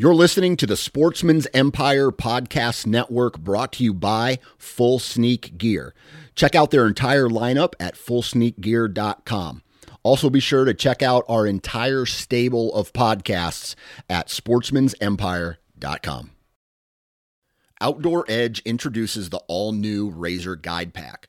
You're listening to the Sportsman's Empire Podcast Network brought to you by Full Sneak Gear. Check out their entire lineup at fullsneakgear.com. Also, be sure to check out our entire stable of podcasts at sportsmansempire.com. Outdoor Edge introduces the all new Razor Guide Pack.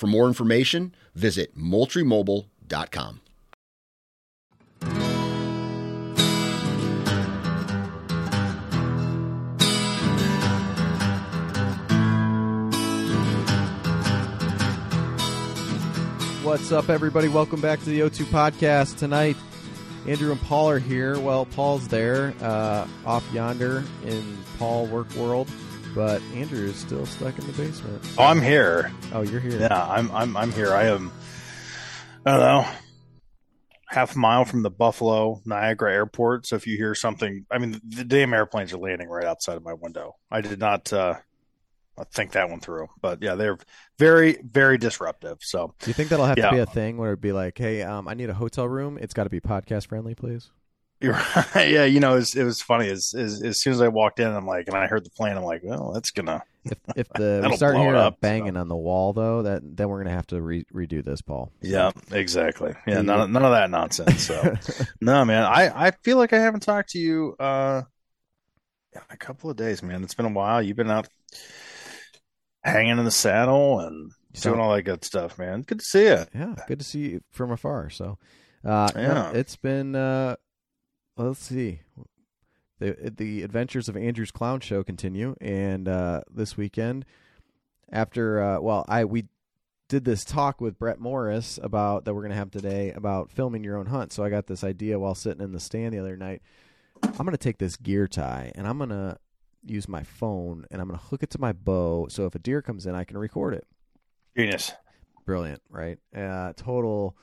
For more information, visit moultriemobile.com. What's up, everybody? Welcome back to the O2 podcast. Tonight, Andrew and Paul are here. Well, Paul's there, uh, off yonder in Paul Work World, but Andrew is still stuck in the basement. Oh, I'm here. Oh, you're here. Yeah, I'm I'm I'm here. I am. I don't know, half a mile from the Buffalo Niagara Airport. So if you hear something, I mean, the damn airplanes are landing right outside of my window. I did not uh, think that one through, but yeah, they're very very disruptive. So Do you think that'll have Yeah. to be a thing where it'd be like, hey, um, I need a hotel room. It's got to be podcast friendly, please? You're. Yeah, you know, it was, it was funny. As, as as soon as I walked in, I'm like, and I heard the plane, I'm like, well, that's gonna. If if the we start hearing a up, banging so. on the wall, though, that then we're gonna have to re- redo this, Paul. Yeah, exactly. Yeah, none, none of that nonsense. So, no, man, I I feel like I haven't talked to you uh in a couple of days, man. It's been a while. You've been out hanging in the saddle and So- doing all that good stuff, man. Good to see you. Yeah, good to see you from afar. So, uh, no, Yeah. it's been. Uh, well, let's see. the The adventures of Andrew's Clown Show continue, and uh, this weekend, after uh, well, I we did this talk with Brett Morris about that we're gonna have today about filming your own hunt. So I got this idea while sitting in the stand the other night. I'm gonna take this gear tie and I'm gonna use my phone and I'm gonna hook it to my bow. So if a deer comes in, I can record it Genius. brilliant, right? Uh, total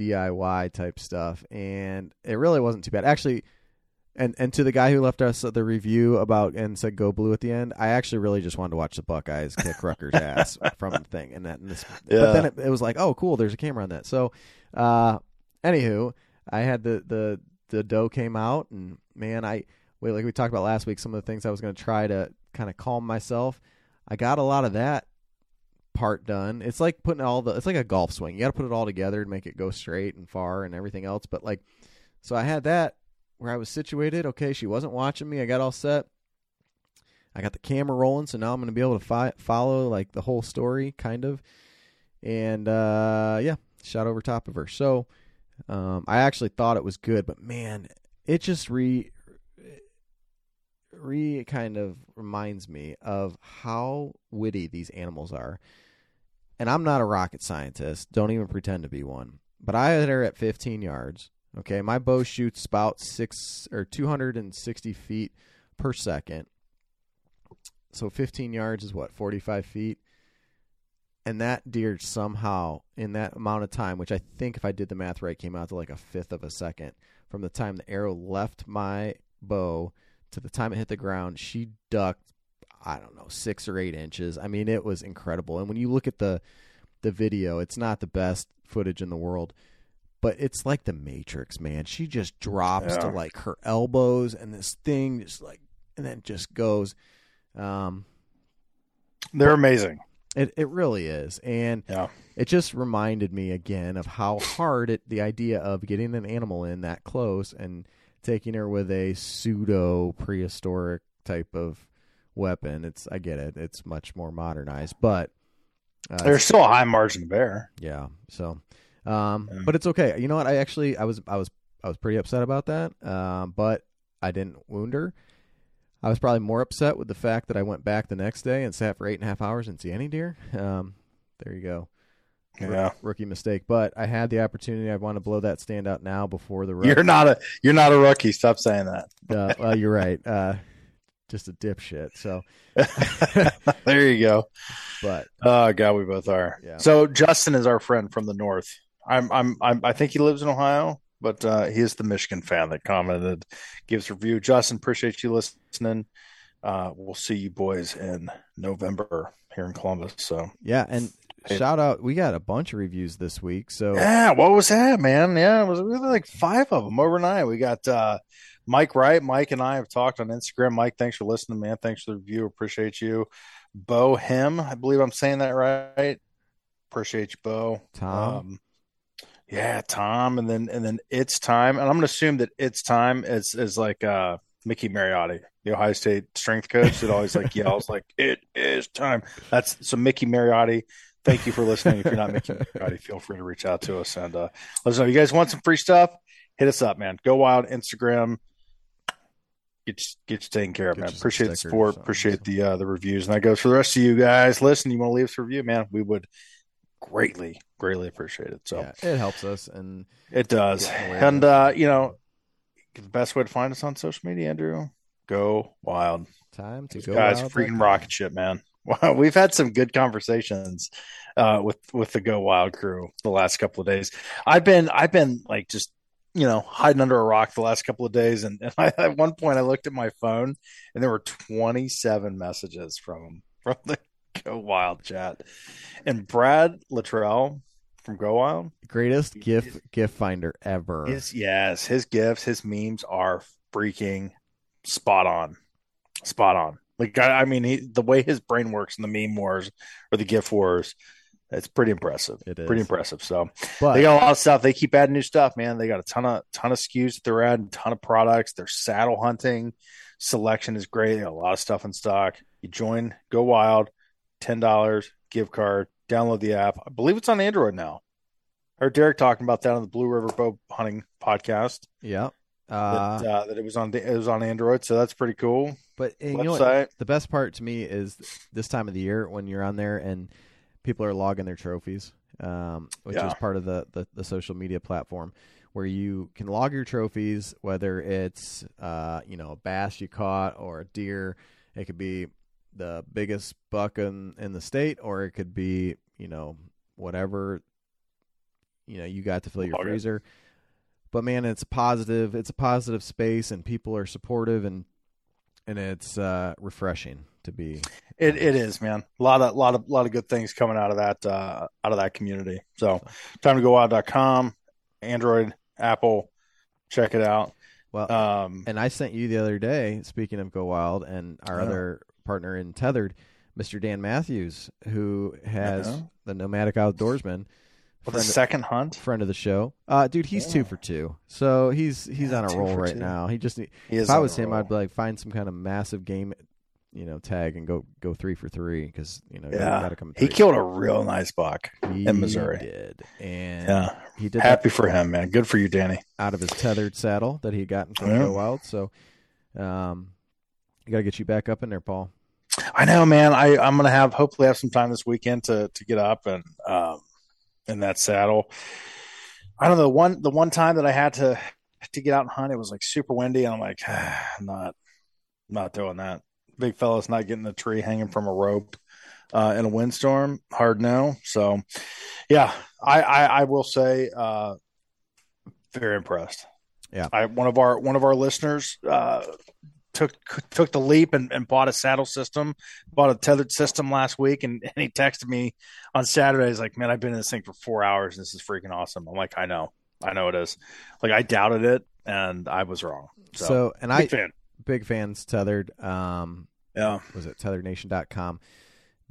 DIY type stuff, and it really wasn't too bad. Actually, and and to the guy who left us the review about and said "Go Blue" at the end, I actually really just wanted to watch the Buckeyes kick Rutgers' ass from the thing, and that. And this, But then it, it was like, oh, cool, there's a camera on that. So, uh, anywho, I had the the the doe came out, and man, I wait like we talked about last week. Some of the things I was going to try to kind of calm myself. I got a lot of that part done. It's like putting all the it's like a golf swing. You got to put it all together to make it go straight and far and everything else. But like so I had that where I was situated. Okay, she wasn't watching me. I got all set. I got the camera rolling, so now I'm going to be able to fi- follow like the whole story kind of. And uh yeah, shot over top of her. So um I actually thought it was good, but man, it just re re kind of reminds me of how witty these animals are. And I'm not a rocket scientist, don't even pretend to be one. But I had her at 15 yards. Okay, my bow shoots about six or 260 feet per second. So 15 yards is what 45 feet. And that deer somehow in that amount of time, which I think if I did the math right, came out to like a fifth of a second from the time the arrow left my bow to the time it hit the ground, she ducked I don't know, six or eight inches. I mean, it was incredible. And when you look at the the video, it's not the best footage in the world, but it's like the Matrix, man. She just drops to like her elbows, and this thing just like, and then just goes. Um, They're amazing. it it really is, and Yeah. it just reminded me again of how hard it the idea of getting an animal in that close and taking her with a pseudo prehistoric type of weapon. It's I get it. It's much more modernized, but uh, There's still a high margin of error. yeah. So, um, Yeah. but it's okay. You know what? I actually I was I was I was pretty upset about that. Um, but I didn't wound her. I was probably more upset with the fact that I went back the next day and sat for eight and a half hours and see any deer. Um, there you go. Yeah. rookie mistake. But I had the opportunity. I want to blow that stand out now before the rut. You're not a you're not a rookie. Stop saying that. uh, well, you're right. Uh, just a dipshit. So, there you go. but Oh god, we both are. Yeah. So Justin is our friend from the north. I'm I'm, I'm I think he lives in Ohio, but uh, he is the Michigan fan that commented, gives review. Justin, appreciate you listening. Uh, we'll see you boys in November here in Columbus. So yeah, and. Shout out. We got a bunch of reviews this week. So yeah, what was that, man? Yeah, it was really like five of them overnight. We got uh, Mike Wright. Mike and I have talked on Instagram. Mike, thanks for listening, man. Thanks for the review. Appreciate you. Bo Him, I believe I'm saying that right. Appreciate you, Bo. Tom. Um, yeah, Tom, and then and then it's time, and I'm gonna assume that it's time is is like uh Mickey Marotti, the Ohio State strength coach that always like yells like it is time. That's so Mickey Marotti. Thank you for listening. If you're not Mickey Marotti, feel free to reach out to us and uh, let us know. You guys want some free stuff? Hit us up, man. Go wild Instagram. Get you, get you taken care of, Get man. Appreciate the support. Appreciate the uh, the reviews, and that goes for the rest of you guys. Listen, you want to leave us a review, man? We would greatly, greatly appreciate it. So yeah, it helps us. And it does. And uh, you know, the best way to find us on social media, Andrew, go wild. time to These go. guys wild freaking rocket ship, man. Wow, we've had some good conversations uh, with with the Go Wild crew the last couple of days. I've been I've been like just you know hiding under a rock the last couple of days, and, and I, at one point I looked at my phone and there were twenty seven messages from from the Go Wild chat, and Brad Luttrell from Go Wild. Greatest gift gift finder ever. His yes, his gifts, his memes are freaking spot on, spot on. Like I, I mean, he, the way his brain works in the meme wars or the GIF wars, it's pretty impressive. It is. Pretty impressive. So but they got a lot of stuff. They keep adding new stuff, man. They got a ton of ton of SKUs that they're adding, ton of products. Their saddle hunting selection is great. They got a lot of stuff in stock. You join, go wild, ten dollars gift card. Download the app. I believe it's on Android now. I heard Derek talking about that on the Blue River Bow Hunting podcast. yeah. Uh, that, uh, that it was on it was on Android, so that's pretty cool. but and you know what? The best part to me is this time of the year when you're on there and people are logging their trophies, um, which Yeah. is part of the, the, the social media platform where you can log your trophies, whether it's uh, you know a bass you caught or a deer. It could be the biggest buck in, in the state, or it could be you know whatever you know you got to fill your Log it. But man, it's positive. It's a positive space, and people are supportive, and and it's uh, refreshing to be. It it is, man. A lot of lot of lot of good things coming out of that uh, out of that community. So, time to go out.com, Android, Apple, check it out. Well, Um, and I sent you the other day. Speaking of Go Wild, and our Yeah. other partner in Tethered, Mr. Dan Matthews, who has Yeah. the Nomadic Outdoorsman, for the second hunt, friend of the show. Uh, dude, he's two for two, so he's he's Yeah, on a roll right two. now. He just he if I was him, roll. I'd be like find some kind of massive game, you know, tag and go go three for three because you know you Yeah. gotta come. he killed a real nice buck. He in Missouri. did, and Yeah, he did happy for him, man. Good for you, Danny. out of his tethered saddle that he had gotten from Yeah. Wild. So, um, I got to get you back up in there, Paul. I know, man. I I'm gonna have hopefully have some time this weekend to to get up and um in that saddle. I don't know one the one time that I had to to get out and hunt, it was like super windy, and I'm like, I'm not not doing that. Big fella's not getting a tree hanging from a rope uh, in a windstorm. Hard no. So, yeah, I I, I will say, uh, very impressed. Yeah. I one of our one of our listeners uh, took took the leap and, and bought a saddle system, bought a tethered system last week, and, and he texted me on Saturday. He's like, "Man, I've been in this thing for four hours. And this is freaking awesome." I'm like, "I know, I know it is." Like I doubted it, and I was wrong. So, So, and big I fan. big fans tethered. Um, Yeah, was it tetherednation.com?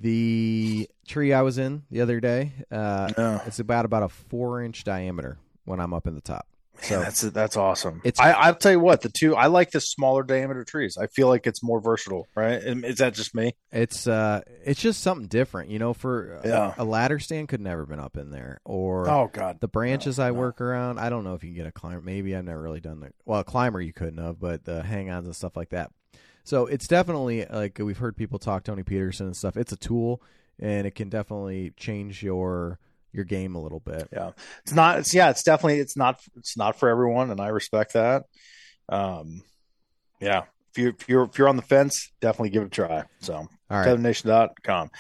The tree I was in the other day, uh, yeah, it's about about a four inch diameter when I'm up in the top. So that's that's awesome. It's- I, I'll tell you what, the two I like the smaller diameter trees. I feel like it's more versatile, right? Is that just me? it's uh it's just something different, you know. For Yeah. a, a ladder stand could never been up in there, or Oh God, the branches I no. work around. I don't know if you can get a climber. Maybe I've never really done the well a climber you couldn't have, but the hang-ons and stuff like that. So it's definitely like we've heard people talk Tony Peterson and stuff. It's a tool, and it can definitely change your your game a little bit. Yeah, it's not. It's yeah, it's definitely it's not it's not for everyone, and I respect that. Um, yeah, if you if you're if you're on the fence, definitely give it a try. So All right, TetheredNation.com.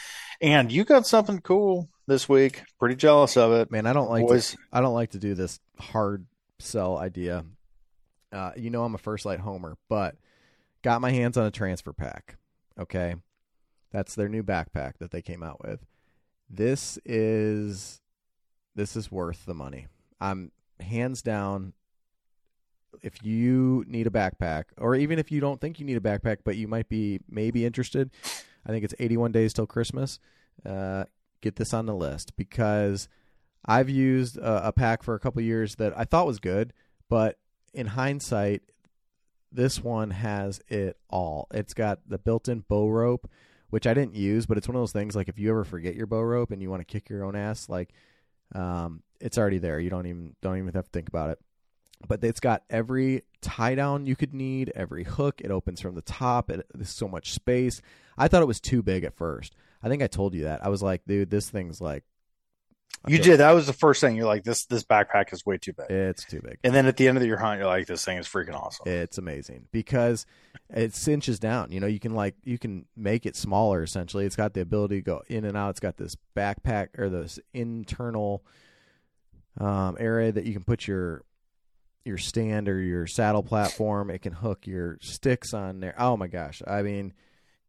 and you got something cool this week. Pretty jealous of it, man. I don't like boys. to, I don't like to do this hard sell idea. Uh, you know I'm a First Lite homer, but got my hands on a transfer pack. Okay, that's their new backpack that they came out with. This is this is worth the money. I'm hands down. If you need a backpack, or even if you don't think you need a backpack, but you might be maybe interested, I think it's 81 days till Christmas. Uh, get this on the list because I've used a, a pack for a couple years that I thought was good, but in hindsight, this one has it all. It's got the built-in bow rope, which I didn't use, but it's one of those things like if you ever forget your bow rope and you want to kick your own ass, like um, it's already there. You don't even don't even have to think about it. But it's got every tie down you could need, every hook. It opens from the top. It, there's so much space. I thought it was too big at first. I think I told you that. I was like, dude, this thing's like I You did. That was the first thing. You're like, this this backpack is way too big. It's too big. And then at the end of your hunt, you're like, this thing is freaking awesome. It's amazing because it cinches down. You know, you can like you can make it smaller. Essentially, it's got the ability to go in and out. It's got this backpack or this internal um, area that you can put your your stand or your saddle platform. It can hook your sticks on there. Oh my gosh! I mean,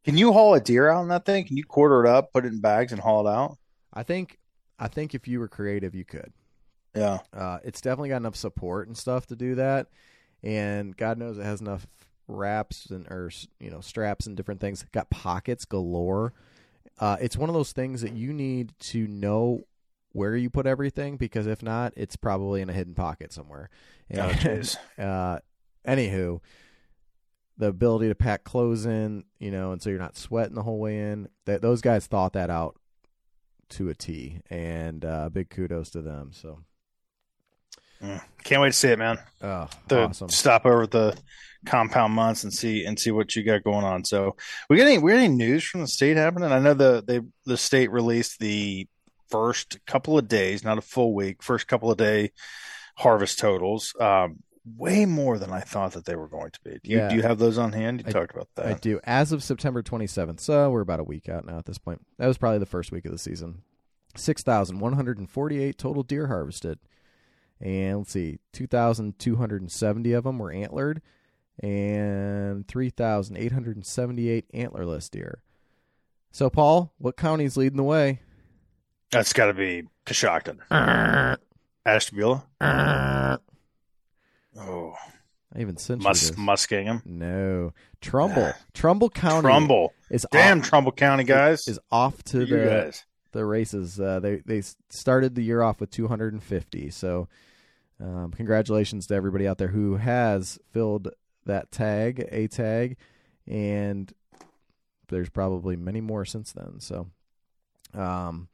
Can you haul a deer out in that thing? Can you quarter it up, put it in bags, and haul it out? I think I think if you were creative, you could. Yeah. Uh, it's definitely got enough support and stuff to do that, and God knows it has enough wraps and or you know straps and different things. Got pockets galore. Uh, it's one of those things that you need to know where you put everything because if not, it's probably in a hidden pocket somewhere. Oh, And, jeez. uh, anywho, the ability to pack clothes in, you know, and so you're not sweating the whole way in. That those guys thought that out to a T, and uh, big kudos to them. So, Mm. Can't wait to see it, man. oh, To awesome. stop over at the compound months and see and see what you got going on. So, we got any we got any news from the state happening? I know the they the state released the first couple of days, not a full week, first couple of day harvest totals. Um, way more than I thought that they were going to be. Do you, Yeah. do you have those on hand? You I- talked about that. I do. As of September 27th, so we're about a week out now at this point. That was probably the first week of the season. 6,148 total deer harvested. And let's see, 2,270 of them were antlered and 3,878 antlerless deer. So, Paul, what county's leading the way? That's got to be Coshocton, Ashtabula. Oh, I even sent Mus- you this. Muskingum, No. Trumbull. Trumbull County Trumbull. is Damn, off, Trumbull County guys. is off to you the guys. the races. Uh, they they started the year off with 250. So, um, congratulations to everybody out there who has filled that tag, a tag, and there's probably many more since then. So, um,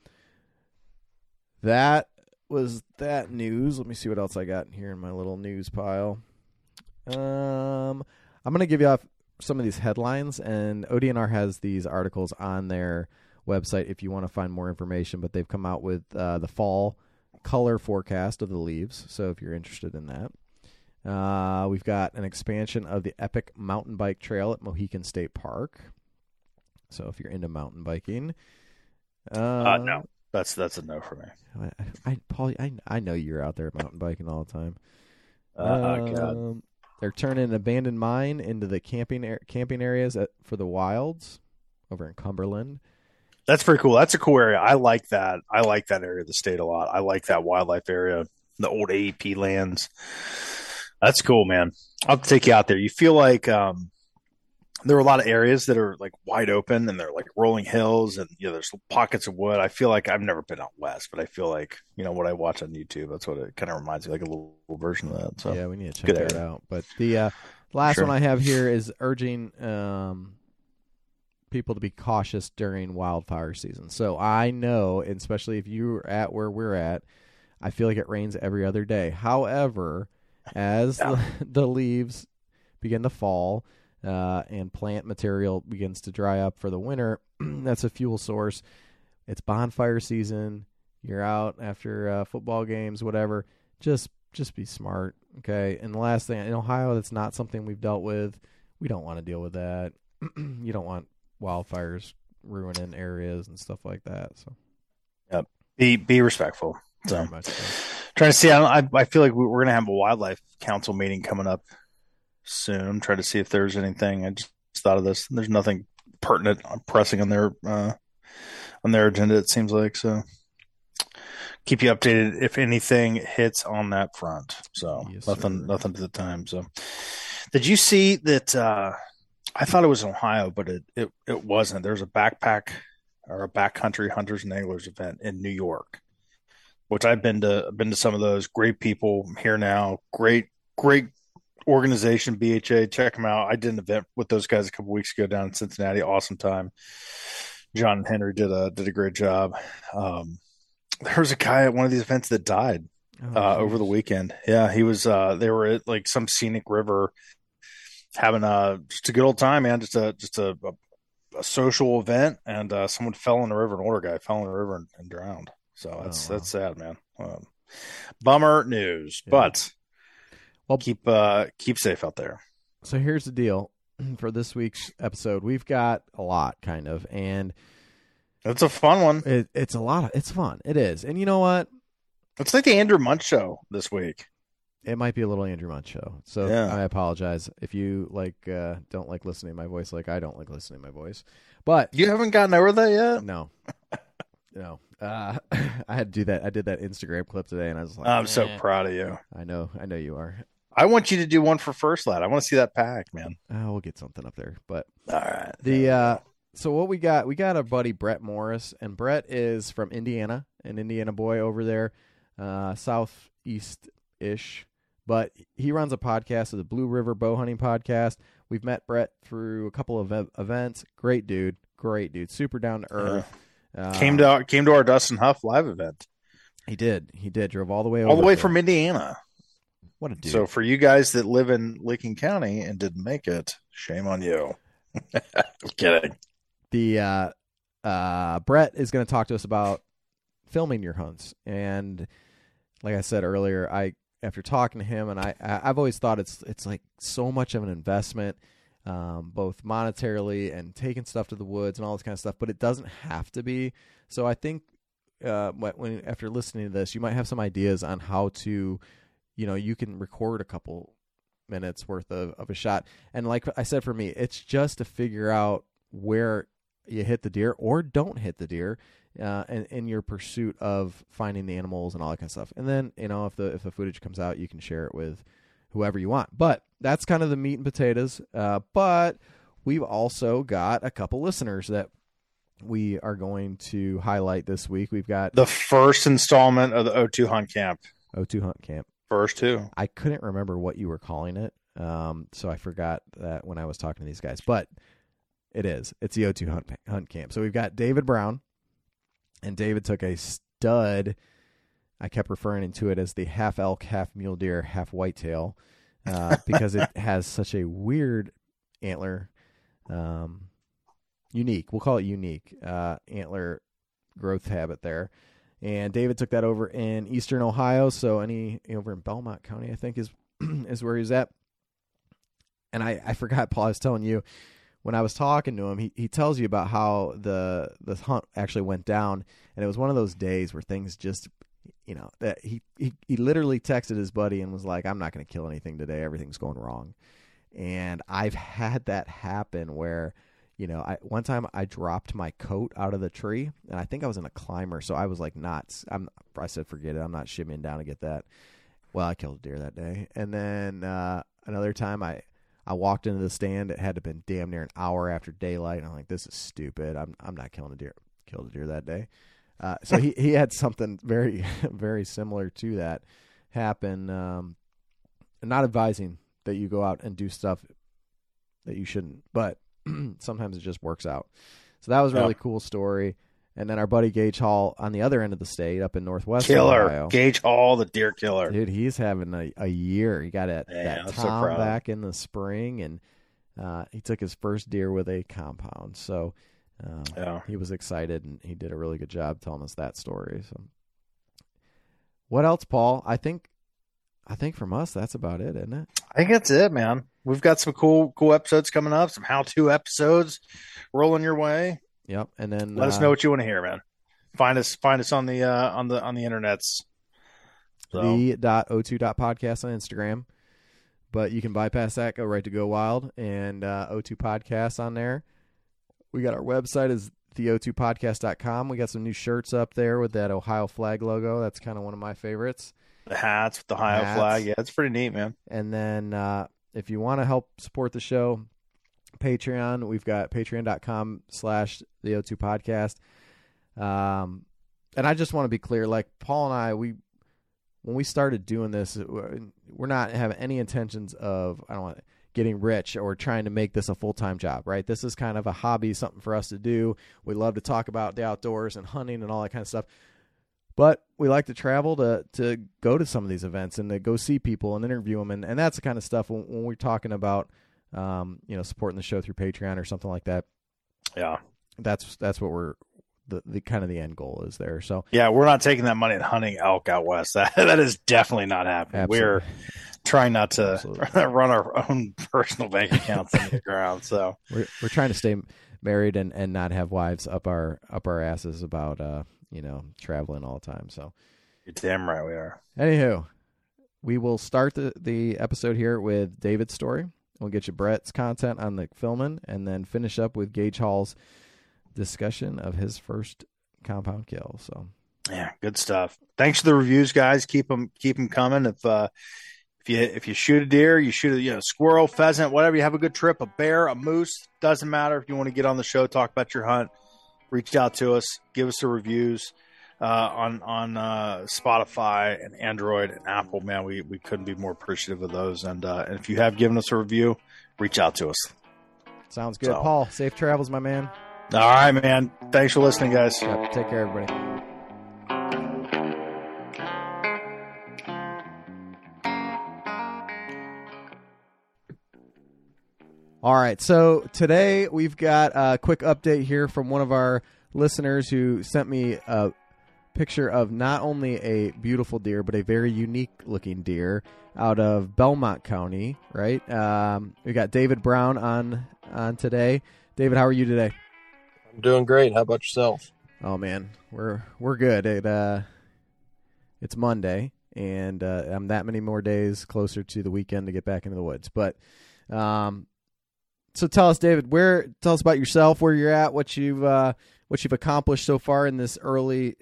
that was that news. Let me see what else I got here in my little news pile. Um, I'm gonna give you off some of these headlines, and ODNR has these articles on their website if you want to find more information. But they've come out with uh, the fall color forecast of the leaves. So if you're interested in that, uh, we've got an expansion of the Epic Mountain Bike Trail at Mohican State Park. So if you're into mountain biking, uh, Uh, no, that's that's a no for me. I, I, Paul, I, I know you're out there mountain biking all the time. Uh, God. Um, they're turning an abandoned mine into the camping camping areas at, for the wilds over in Cumberland. That's pretty cool. That's a cool area. I like that. I like that area of the state a lot. I like that wildlife area, the old AEP lands. That's cool, man. I'll take you out there. You feel like um, there are a lot of areas that are like wide open and they're like rolling hills and you know there's pockets of wood. I feel like I've never been out west, but I feel like you know what I watch on YouTube. That's what it kind of reminds me, like a little, little version of that. So yeah, we need to check that area. out. But the uh, last Sure. one I have here is urging um, people to be cautious during wildfire season. So I know, and especially if you're at where we're at, I feel like it rains every other day. However, as Yeah. the, the leaves begin to fall uh, and plant material begins to dry up for the winter, that's a fuel source. It's bonfire season. You're out after uh, football games, whatever. Just just be smart, okay? And the last thing in Ohio, that's not something we've dealt with. We don't want to deal with that. you don't want wildfires ruining areas and stuff like that. So yep. be be respectful. So much trying to see. I, I feel like we're gonna have a wildlife council meeting coming up soon. I'm trying to see if there's anything. I just thought of this. There's nothing pertinent, pressing on their uh, on their agenda. It seems like so. Keep you updated if anything hits on that front. So Yes, nothing, sir. nothing to the time. So, did you see that? Uh, I thought it was Ohio, but it, it it wasn't. There's a backpack or a backcountry hunters and anglers event in New York, which I've been to. I've been to some of those. Great people here now. Great, great organization. BHA, check them out. I did an event with those guys a couple weeks ago down in Cincinnati. Awesome time. John and Henry did a did a great job. Um, there was a guy at one of these events that died Oh, uh, over the weekend. Yeah, he was. Uh, they were at like some scenic river, having a just a good old time, man. Just a just a, a, a social event, and uh, someone fell in the river. An older guy fell in the river and, and drowned. So that's Oh, wow. that's sad, man. Um, bummer news, Yeah. but Well- keep uh, keep safe out there. So here's the deal for this week's episode. We've got a lot, kind of, and It's a fun one. it, it's a lot of it's fun. It is, and you know what? It's like the Andrew Munch show this week. It might be a little Andrew Munch show. So Yeah. I apologize if you like uh, don't like listening to my voice, like I don't like listening to my voice. But You haven't gotten over that yet. no, no. Uh, I had to do that. I did that Instagram clip today, and I was like, I'm so "Eh." proud of you. I know, I know you are. I want you to do one for First Lite. I want to see that pack, man. Uh, we'll get something up there, but All right. The uh so what we got we got our buddy Brett Morris and Brett is from Indiana, an Indiana boy over there, uh southeast ish. But he runs a podcast, of the Blue River Bow Hunting Podcast. We've met Brett through a couple of ev- events. Great dude, great dude, super down to earth. Uh, came to our, came to our Dustin Huff live event he did, he did drove all the way all the way there. from Indiana. What a dude. So for you guys that live in Licking County and didn't make it, shame on you. I'm kidding. the uh, uh, Brett is going to talk to us about filming your hunts. And like I said earlier, I after talking to him, and I, I I've always thought it's it's like so much of an investment, um, both monetarily and taking stuff to the woods and all this kind of stuff. But it doesn't have to be. So I think uh, when- after listening to this, you might have some ideas on how to, you know, you can record a couple minutes worth of, of a shot. And like I said, for me, it's just to figure out where you hit the deer or don't hit the deer uh, in, in your pursuit of finding the animals and all that kind of stuff. And then, you know, if the if the footage comes out, you can share it with whoever you want. But that's kind of the meat and potatoes. Uh, but we've also got a couple listeners that we are going to highlight this week. We've got The first installment of the O2 Hunt Camp. O2 Hunt Camp. First two. I couldn't remember what you were calling it, um, so I forgot that when I was talking to these guys. But it is. It's the O2 Hunt Hunt Camp. So we've got David Brown, and David took a stud. I kept referring to it as the half elk, half mule deer, half whitetail, uh, because it has such a weird antler, um, unique. We'll call it unique uh, antler growth habit there. And David took that over in Eastern Ohio, so any over in Belmont County, I think is is where he's at. And I, I forgot, Paul. I was telling you when I was talking to him, he, he tells you about how the the hunt actually went down, and it was one of those days where things just, you know, that he he, he literally texted his buddy and was like, "I'm not going to kill anything today. Everything's going wrong." And I've had that happen where you know, I one time I dropped my coat out of the tree, and I think I was in a climber, so I was like, not. I'm. I said, forget it. I'm not shimmying down to get that. Well, I killed a deer that day, and then uh, another time I, I walked into the stand. It had to have been damn near an hour after daylight. And I'm like, this is stupid. I'm I'm not killing a deer. Killed a deer that day. Uh, so he he had something very very similar to that happen. Um, not advising that you go out and do stuff that you shouldn't, but sometimes it just works out. So that was a really cool story. And then our buddy Gage Hall on the other end of the state, up in Northwest Killer. Ohio. Gage Hall, the deer killer. Dude, he's having a, a year. He got a, Yeah, that so tom proud. back in the spring, and uh, he took his first deer with a compound. So um, Yeah. he was excited, and he did a really good job telling us that story. So, what else, Paul? I think, I think from us, that's about it, isn't it? I think that's it, man. We've got some cool, cool episodes coming up. Some how-to episodes rolling your way. Yep. And then Let us uh, know what you want to hear, man. Find us, find us on the uh, on the on the internets. So, the dot o two dot podcast on Instagram. But you can bypass that, go right to Go Wild and uh, O2 Podcast on there. We got our website is the02podcast.com. We got some new shirts up there with that Ohio flag logo. That's kind of one of my favorites. The hats with the Ohio Hats. flag. Yeah, it's pretty neat, man. And then uh, if you want to help support the show, Patreon, we've got patreon.com slash the O2 podcast. Um, and I just want to be clear, like Paul and I, we, when we started doing this, we're not having any intentions of, I don't want getting rich or trying to make this a full-time job, right? This is kind of a hobby, something for us to do. We love to talk about the outdoors and hunting and all that kind of stuff. But we like to travel to to go to some of these events and to go see people and interview them, and, and that's the kind of stuff when, when we're talking about, um, you know, supporting the show through Patreon or something like that. Yeah, That's that's what we're the, the kind of the end goal is there. So yeah. We're not taking that money and hunting elk out west. That that is definitely not happening. We're trying not to Absolutely. run our own personal bank accounts into the ground. So we're we're trying to stay married and, and not have wives up our up our asses about uh you know traveling all the time. So you're damn right we are. Anywho, we will start the, the episode here with David's story. We'll get you Brett's content on the filming, and then finish up with Gage Hall's discussion of his first compound kill. So Yeah, good stuff. Thanks for the reviews, guys. Keep them keep them coming. If uh, if you if you shoot a deer, you shoot a you know squirrel, pheasant, whatever. You have a good trip, a bear, a moose, doesn't matter. If you want to get on the show, talk about your hunt, reach out to us, give us the reviews uh, on on uh, Spotify and Android and Apple. Man, we we couldn't be more appreciative of those. And uh, and if you have given us a review, reach out to us. sounds good. So- Paul, safe travels, my man. All right, man. Thanks for listening, guys. Yep, take care, everybody. All right, so today we've got a quick update here from one of our listeners who sent me a picture of not only a beautiful deer, but a very unique looking deer out of Belmont County. Right, um, we got David Brown on on today. David, how are you today? I'm doing great. How about yourself? Oh man, we're we're good. It uh, it's Monday, and uh, I'm that many more days closer to the weekend to get back into the woods. But, um, so tell us, David, where tell us about yourself, where you're at, what you've uh, what you've accomplished so far in this early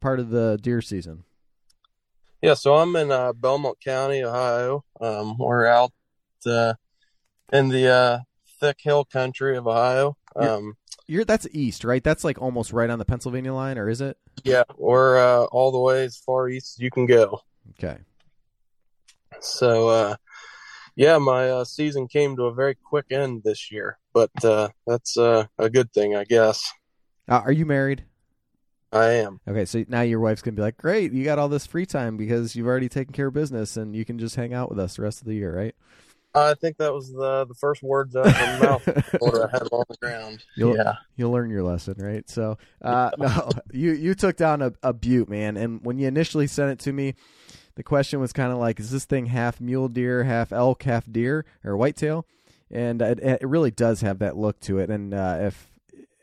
part of the deer season. Yeah, so I'm in uh, Belmont County, Ohio. Um, we're out uh, in the uh, thick hill country of Ohio. Um, You're that's east, right? That's like almost right on the Pennsylvania line, or is it? yeah, we're uh, all the way as far east as you can go. Okay. So, uh, yeah, my uh, season came to a very quick end this year, but uh, that's uh, a good thing, I guess. Uh, are you married? I am. Okay, so now your wife's gonna be like, "Great, you got all this free time because you've already taken care of business, and you can just hang out with us the rest of the year, right?" I think that was the the first words out of my mouth before I had on the ground. You'll- yeah. You'll learn your lesson, right? So, uh, no, you you took down a, a butte, man. And when you initially sent it to me, the question was kind of like, is this thing half mule deer, half elk, half deer, or whitetail? And it, it really does have that look to it. And uh, if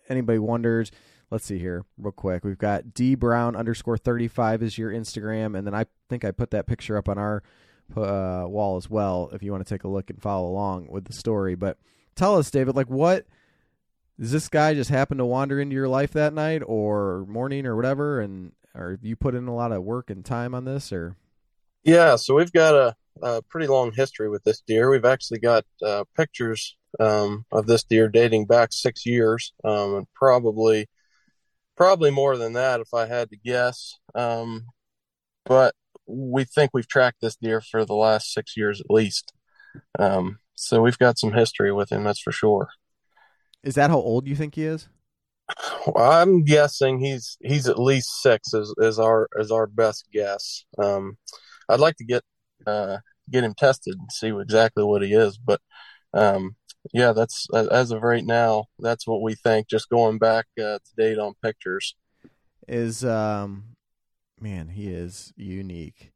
anybody wonders, let's see here real quick. We've got D Brown underscore thirty five is your Instagram, and then I think I put that picture up on our uh, wall as well. If you want to take a look and follow along with the story, but tell us, David, like what does this guy just happen to wander into your life that night or morning or whatever and or you put in a lot of work and time on this or Yeah, so we've got a a pretty long history with this deer. We've actually got uh, pictures um, of this deer dating back six years, um, and probably probably more than that if I had to guess. Um, but we think we've tracked this deer for the last six years at least. Um, so we've got some history with him, that's for sure. Is that how old you think he is? Well, I'm guessing he's he's at least six is, is our is our best guess. Um, I'd like to get uh, get him tested and see exactly what he is, but um, yeah, that's as of right now, that's what we think. Just going back uh, to date on pictures, is um, man, he is unique.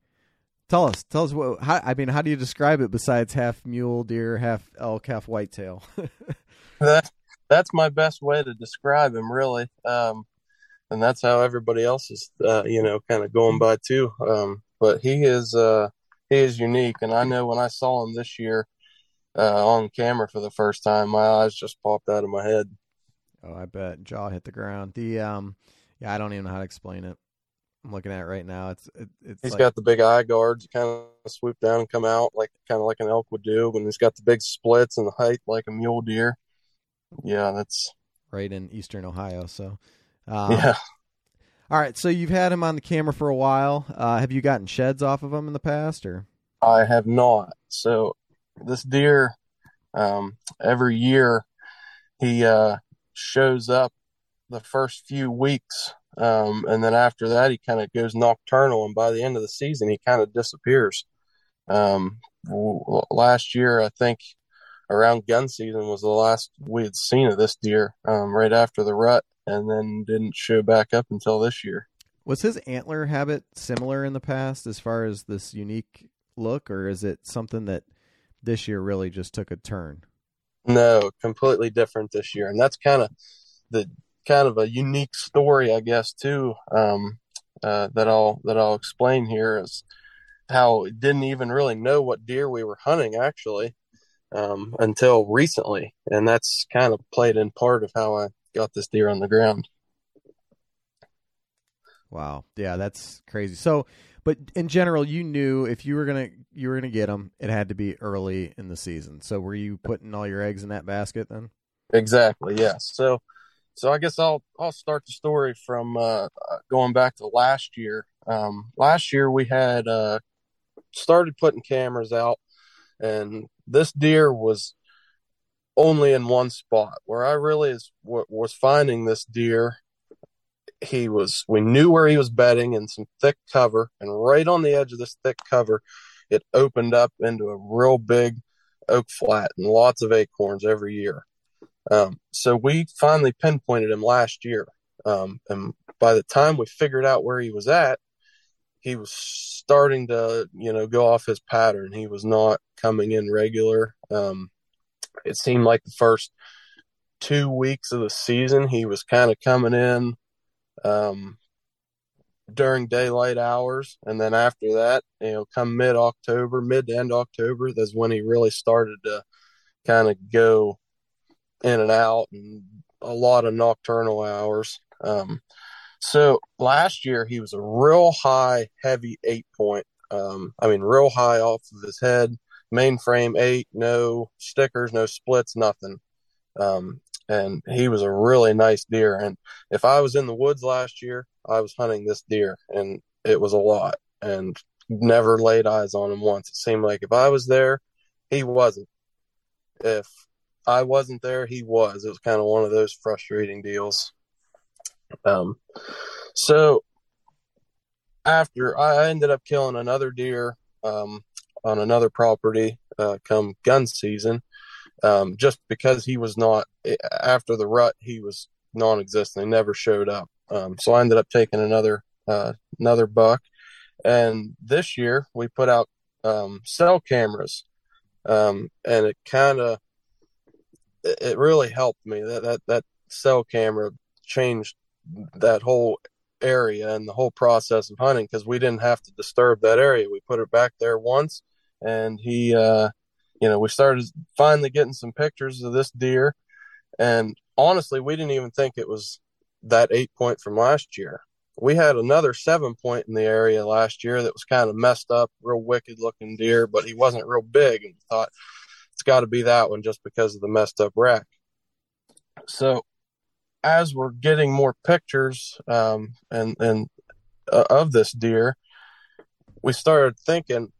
Tell us, tell us what. How, I mean, how do you describe it besides half mule deer, half elk, half whitetail? that that's my best way to describe him, really. Um, and that's how everybody else is, uh, you know, kind of going by too. Um, but he is, uh, he is unique, and I know when I saw him this year uh, on camera for the first time, my eyes just popped out of my head. Oh, I bet jaw hit the ground. The um, yeah, I don't even know how to explain it. I'm looking at it right now. It's it, it's. He's like, got the big eye guards, kind of swoop down and come out like kind of like an elk would do, and he's got the big splits and the height like a mule deer. Yeah, that's right in eastern Ohio. So, um, yeah. All right, so you've had him on the camera for a while. Uh, have you gotten sheds off of him in the past, or? I have not. So this deer, um, every year, he uh, shows up the first few weeks, um, and then after that, he kind of goes nocturnal, and by the end of the season, he kind of disappears. Um, last year, I think around gun season was the last we had seen of this deer, um, right after the rut, and then didn't show back up until this year. Was his antler habit similar in the past as far as this unique look, or is it something that this year really just took a turn? No, completely different this year, and that's kind of the kind of a unique story, I guess, too. Um, uh, that I'll that I'll explain here is how didn't even really know what deer we were hunting actually um, until recently, and that's kind of played in part of how I got this deer on the ground. Wow, yeah, that's crazy. So, but in general, you knew if you were gonna you were gonna get them, it had to be early in the season. So, were you putting all your eggs in that basket then? Exactly. Yes. So, so I guess I'll I'll start the story from uh, going back to last year. Um, last year we had uh, started putting cameras out, and this deer was only in one spot where I really is, was finding this deer. He was, we knew where he was bedding in some thick cover, and right on the edge of this thick cover, it opened up into a real big oak flat and lots of acorns every year. Um, so we finally pinpointed him last year. Um, and by the time we figured out where he was at, he was starting to, you know, go off his pattern. He was not coming in regular. Um, it seemed like the first two weeks of the season, he was kind of coming in um, during daylight hours. And then after that, you know, come mid October, mid to end October, that's when he really started to kind of go in and out and a lot of nocturnal hours. Um, so last year he was a real high, heavy eight point. Um, I mean, real high off of his head, mainframe eight, no stickers, no splits, nothing. Um, and he was a really nice deer. And if I was in the woods last year, I was hunting this deer, and it was a lot. And never laid eyes on him once. It seemed like if I was there, he wasn't. If I wasn't there, he was. It was kind of one of those frustrating deals. Um, so after I ended up killing another deer um, on another property uh, come gun season, um, just because he was not after the rut, he was non-existent. He never showed up. Um, so I ended up taking another uh, another buck, and this year we put out um, cell cameras, um, and it kind of it really helped me. That that that cell camera changed that whole area and the whole process of hunting because we didn't have to disturb that area. We put it back there once, and he, uh, you know, we started finally getting some pictures of this deer. And honestly, we didn't even think it was that eight point from last year. we had another seven point in the area last year that was kind of messed up, real wicked looking deer, but he wasn't real big and we thought it's got to be that one just because of the messed up rack. So as we're getting more pictures um, and and uh, of this deer, we started thinking,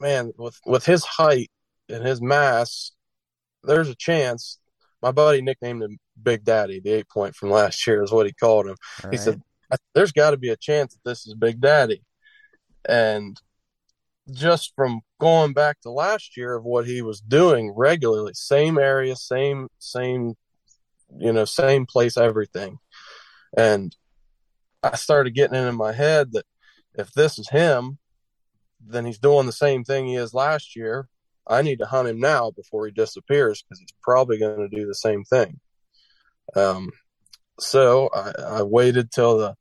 man, with with his height and his mass, there's a chance. My buddy nicknamed him Big Daddy, the eight point from last year is what he called him. All he right. said, "There's got to be a chance that this is Big Daddy," and just from going back to last year of what he was doing regularly, same area, same same, you know, same place, everything, and I started getting it in my head that if this is him, then he's doing the same thing he is last year. I need to hunt him now before he disappears because he's probably going to do the same thing. Um, so I, I waited till the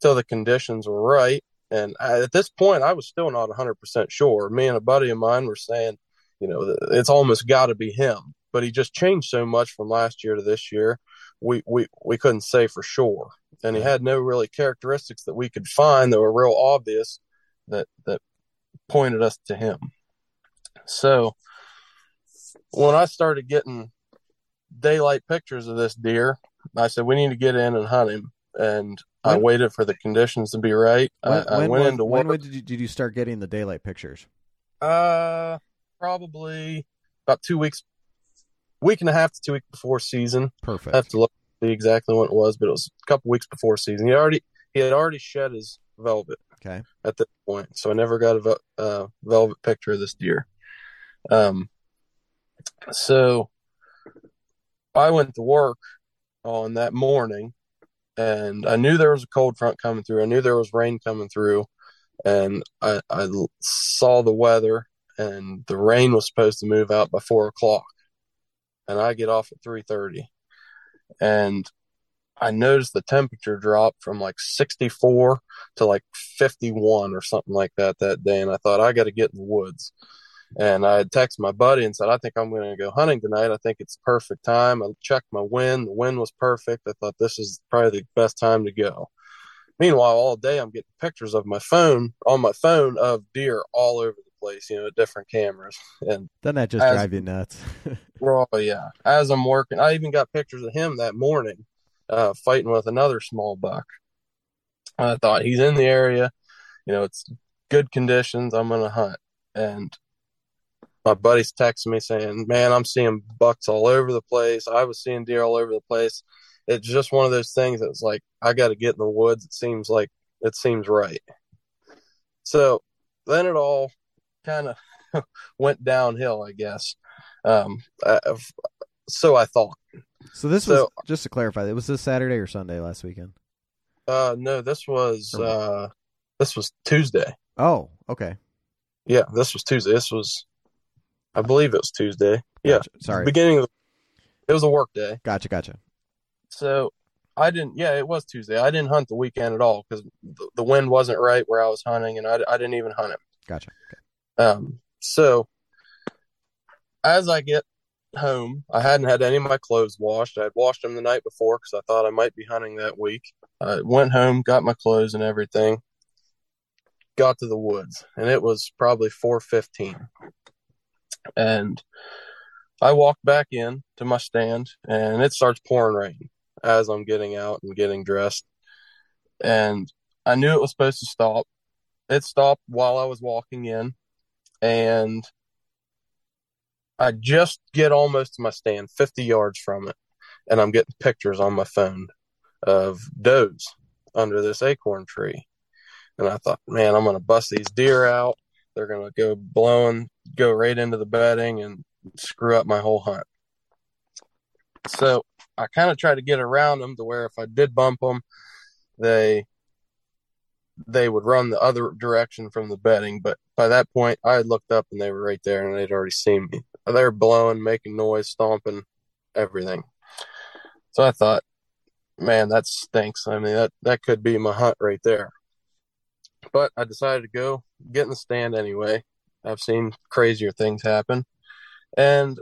till the conditions were right, and I, at this point, I was still not 100 percent sure. Me and a buddy of mine were saying, you know, it's almost got to be him, but he just changed so much from last year to this year. We we we couldn't say for sure, and he had no really characteristics that we could find that were real obvious that that pointed us to him. So when I started getting daylight pictures of this deer, I said we need to get in and hunt him. And I waited for the conditions to be right. When, I, I when, went when, into when did you, did you start getting the daylight pictures? Uh, probably about two weeks, week and a half to two weeks before season. Perfect. I have to look see exactly when it was, but it was a couple weeks before season. He already he had already shed his velvet Okay. at this point, so I never got a uh, velvet picture of this deer. Um, so I went to work on that morning, and I knew there was a cold front coming through. I knew there was rain coming through, and I saw the weather, and the rain was supposed to move out by four o'clock, and I get off at three thirty, and I noticed the temperature drop from like 64 to like 51 or something like that that day. And I thought, I got to get in the woods. And I had texted my buddy and said, I think I'm going to go hunting tonight. I think it's perfect time. I checked my wind. The wind was perfect. I thought this is probably the best time to go. Meanwhile, all day I'm getting pictures of my phone on my phone of deer all over the place, you know, at different cameras. And Doesn't that just As- drive you nuts? Oh yeah. As I'm working, I even got pictures of him that morning, uh, fighting with another small buck. I thought he's in the area, you know, it's good conditions. I'm gonna hunt, and my buddy's texting me saying, "Man, I'm seeing bucks all over the place. I was seeing deer all over the place. It's just one of those things that's like I got to get in the woods. It seems like it seems right." So then it all kind of went downhill, I guess. Um, I, so I thought. So this was just to clarify. It was this Saturday or Sunday last weekend. Uh, no, this was uh, this was Tuesday. Oh, okay. Yeah, this was Tuesday. This was, I believe it was Tuesday. Yeah, Gotcha. Sorry. beginning of the, it was a work day. Gotcha. Gotcha. So I didn't. Yeah, it was Tuesday. I didn't hunt the weekend at all because the, the wind wasn't right where I was hunting, and I, I didn't even hunt it. Gotcha. Okay. Um, so as I get home, I hadn't had any of my clothes washed. I had washed them the night before because I thought I might be hunting that week. I went home, got my clothes and everything, got to the woods, and it was probably four fifteen. And I walked back in to my stand, and it starts pouring rain as I'm getting out and getting dressed. And I knew it was supposed to stop. It stopped while I was walking in, and I just get almost to my stand, 50 yards from it, and I'm getting pictures on my phone of does under this acorn tree. And I thought, man, I'm going to bust these deer out. They're going to go blowing, go right into the bedding and screw up my whole hunt. So I kind of tried to get around them to where if I did bump them, they they would run the other direction from the bedding. But by that point, I had looked up and they were right there and they'd already seen me. They were blowing, making noise, stomping, everything. So I thought, man, that stinks. I mean, that, that could be my hunt right there. But I decided to go get in the stand anyway. I've seen crazier things happen. And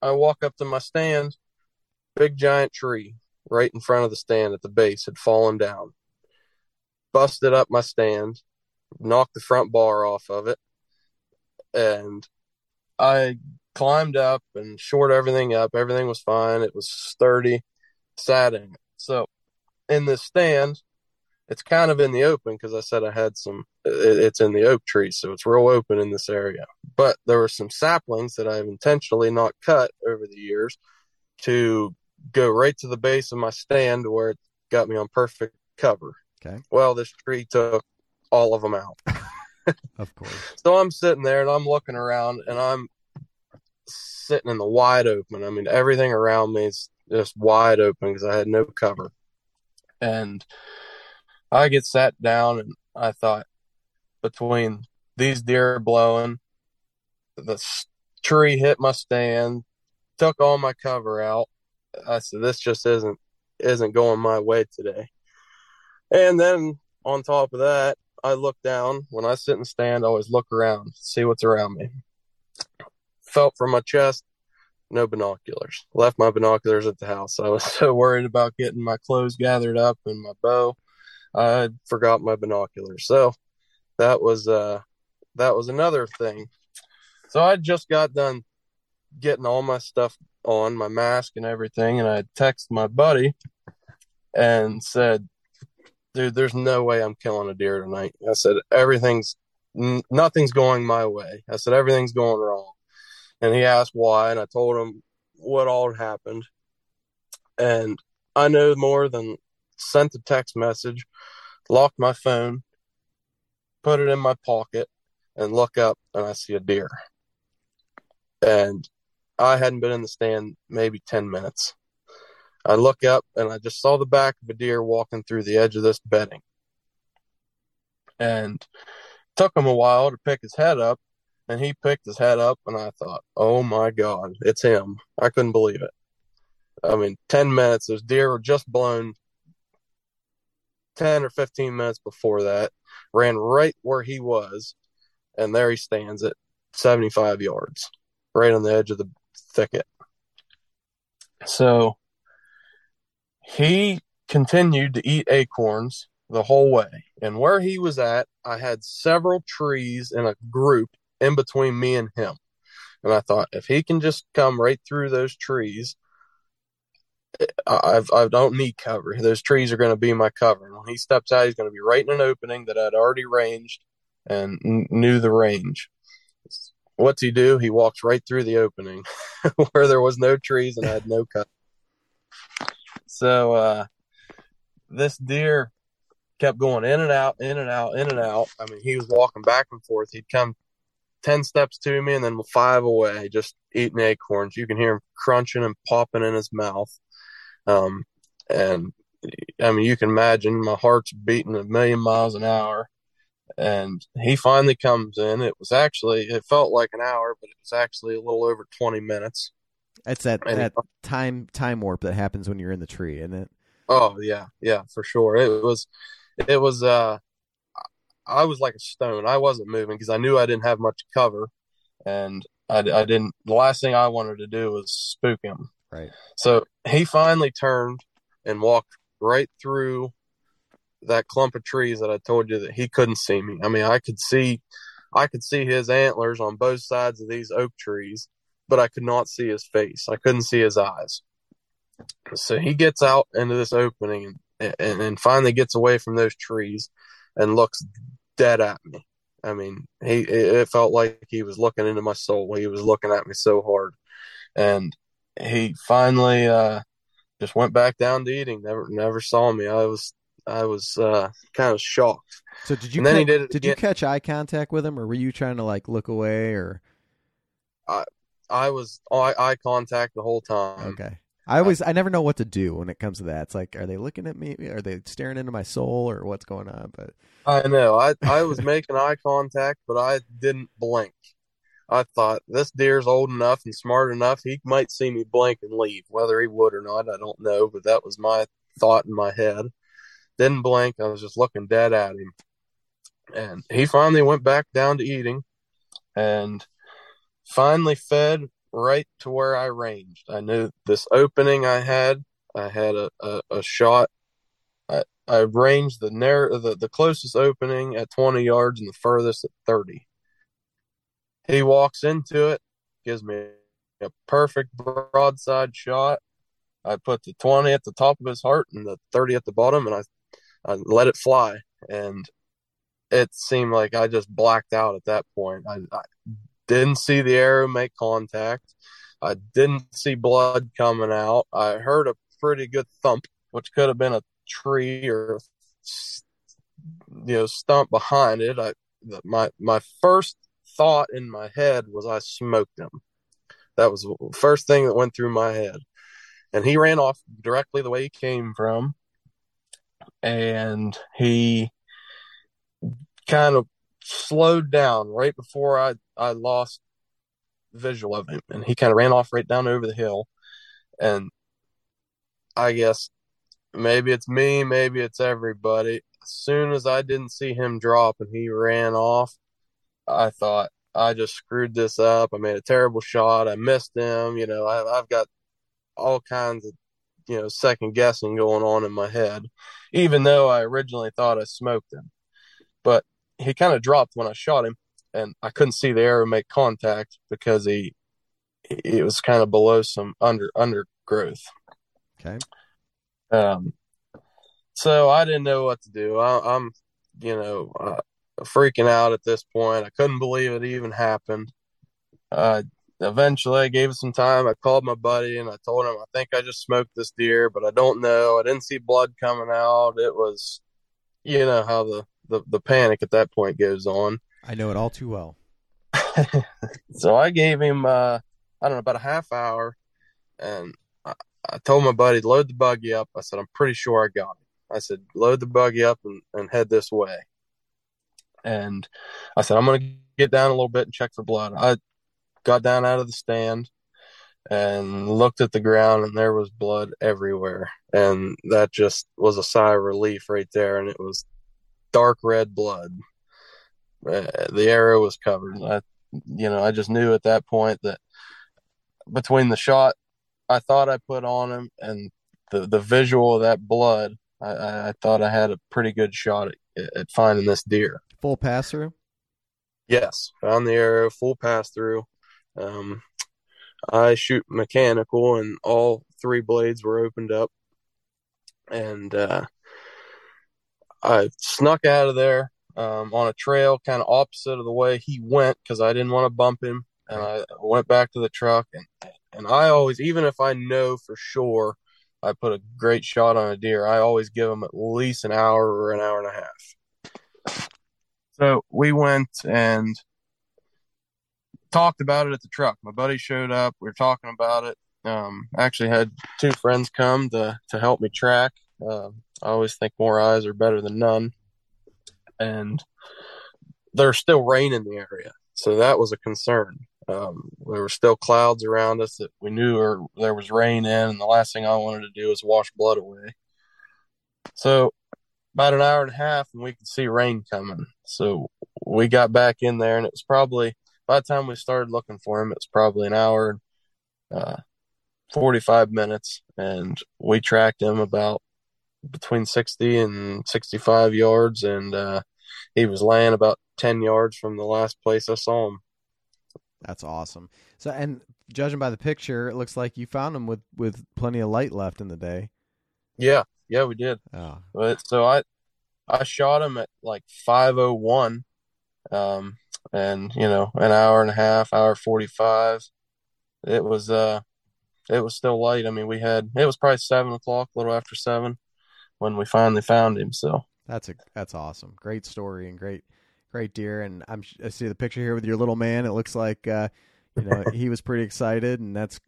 I walk up to my stand, big giant tree right in front of the stand at the base had fallen down. busted up my stand, knocked the front bar off of it, and I climbed up and shored everything up. Everything was fine. It was sturdy, sat in it. So in this stand, it's kind of in the open because I said I had some. It, it's in the oak tree, so it's real open in this area. But there were some saplings that I've intentionally not cut over the years to go right to the base of my stand where it got me on perfect cover. Okay. Well, this tree took all of them out. Of course. So I'm sitting there and I'm looking around and I'm sitting in the wide open. I mean, everything around me is just wide open because I had no cover. And I get sat down and I thought between these deer blowing, the tree hit my stand, took all my cover out. I said, this just isn't isn't going my way today. And then on top of that, I look down when I sit and stand. I always look around, see what's around me. Felt from my chest, no binoculars. Left my binoculars at the house. I was so worried about getting my clothes gathered up and my bow. I forgot my binoculars. So that was uh that was another thing. So I just got done getting all my stuff on, my mask and everything, and I texted my buddy and said, dude, there's no way I'm killing a deer tonight. I said, everything's, n- nothing's going my way. I said, everything's going wrong. And he asked why, and I told him what all had happened. And I know more than sent a text message, locked my phone, put it in my pocket, and look up, and I see a deer. And I hadn't been in the stand maybe 10 minutes. I look up and I just saw the back of a deer walking through the edge of this bedding. And took him a while to pick his head up, and he picked his head up, and I thought, oh my God, it's him. I couldn't believe it. I mean, 10 minutes, those deer were just blown 10 or 15 minutes before that, ran right where he was, and there he stands at 75 yards, right on the edge of the thicket. So he continued to eat acorns the whole way. And where he was at, I had several trees in a group in between me and him. And I thought, if he can just come right through those trees, I, I've, I don't need cover. Those trees are going to be my cover. And when he steps out, he's going to be right in an opening that I'd already ranged and knew the range. What's he do? He walks right through the opening where there was no trees and I had no cover. So uh, this deer kept going in and out, in and out, in and out. I mean, he was walking back and forth. He'd come 10 steps to me and then five away, just eating acorns. You can hear him crunching and popping in his mouth. Um, and I mean, you can imagine my heart's beating a million miles an hour. And he finally comes in. It was actually, it felt like an hour, but it was actually a little over 20 minutes. It's that And- that time time warp that happens when you're in the tree, isn't it? Oh yeah, yeah, for sure. It was, it was. uh I was like a stone. I wasn't moving because I knew I didn't have much cover, and I, I didn't. The last thing I wanted to do was spook him. Right. So he finally turned and walked right through that clump of trees that I told you that he couldn't see me. I mean, I could see, I could see his antlers on both sides of these oak trees, but I could not see his face. I couldn't see his eyes. So he gets out into this opening and, and, and finally gets away from those trees and looks dead at me. I mean, he it felt like he was looking into my soul. He was looking at me so hard, and he finally uh, just went back down to eating. Never never saw me. I was I was uh, kind of shocked. So did you And then he did it did you catch eye contact with him, or were you trying to like look away, or I was eye, eye contact the whole time. okay? I always I never know what to do when it comes to that. It's like, are they looking at me? Are they staring into my soul, or what's going on? But I know. I I was making eye contact, but I didn't blink. I thought this deer's old enough and smart enough. He might see me blink and leave. Whether he would or not, I don't know. But that was my thought in my head. Didn't blink. I was just looking dead at him. And he finally went back down to eating, and finally fed right to where I ranged. I knew this opening I had. I had a, a, a shot I, I ranged the narrow the, the closest opening at 20 yards and the furthest at 30. He walks into it, gives me a perfect broadside shot. I put the 20 at the top of his heart and the 30 at the bottom, and I, I let it fly. And it seemed like I just blacked out at that point. I, I didn't see the arrow make contact. I didn't see blood coming out. I heard a pretty good thump, which could have been a tree or you know stump behind it. I my my first thought in my head was I smoked him. That was the first thing that went through my head. And he ran off directly the way he came from. And he kind of slowed down right before I, I lost visual of him. And he kind of ran off right down over the hill. And I guess maybe it's me, maybe it's everybody. As soon as I didn't see him drop and he ran off, I thought, I just screwed this up. I made a terrible shot. I missed him. You know, I, I've got all kinds of, you know, second guessing going on in my head, even though I originally thought I smoked him. He kind of dropped when I shot him, and I couldn't see the arrow make contact because he it was kind of below some under undergrowth. Okay. Um. So I didn't know what to do. I, am you know, uh, freaking out at this point. I couldn't believe it even happened. Uh, eventually, I gave it some time. I called my buddy and I told him, I think I just smoked this deer, but I don't know. I didn't see blood coming out. It was, you know, how the, the, the panic at that point goes on. I know it all too well. so I gave him, uh, I don't know, about a half hour. And I, I told my buddy, load the buggy up. I said, I'm pretty sure I got it. I said, load the buggy up and, and head this way. And I said, I'm going to get down a little bit and check for blood. I got down out of the stand and looked at the ground and there was blood everywhere. And that just was a sigh of relief right there. And it was dark red blood. Uh, the arrow was covered. I, you know, I just knew at that point that between the shot I thought I put on him and the, the visual of that blood, I, I thought I had a pretty good shot at, at finding this deer. Full pass through? Yes, found the arrow, full pass through. Um, I shoot mechanical, and all three blades were opened up. And uh, I snuck out of there um, on a trail kind of opposite of the way he went because I didn't want to bump him. And I went back to the truck, and and I always, even if I know for sure I put a great shot on a deer, I always give them at least an hour or an hour and a half. So we went and talked about it at the truck. My buddy showed up. We were talking about it. Um, actually had two friends come to to help me track. Uh, I always think more eyes are better than none, and there's still rain in the area, so that was a concern. Um, there were still clouds around us that we knew or there was rain in, and the last thing I wanted to do was wash blood away. So about an hour and a half, and we could see rain coming. So we got back in there, and it was probably by the time we started looking for him, it's probably an hour, uh, forty-five minutes, and we tracked him about between sixty and sixty-five yards, and uh, he was laying about ten yards from the last place I saw him. That's awesome. So, and judging by the picture, it looks like you found him with with plenty of light left in the day. Yeah, yeah, we did. Oh. But so I I shot him at like 501 um and you know, an hour and a half, hour 45. It was uh it was still light. I mean, we had it was probably 7 o'clock, a little after 7 when we finally found him, so That's a that's awesome. Great story and great great deer and I'm I see the picture here with your little man. It looks like uh you know he was pretty excited and that's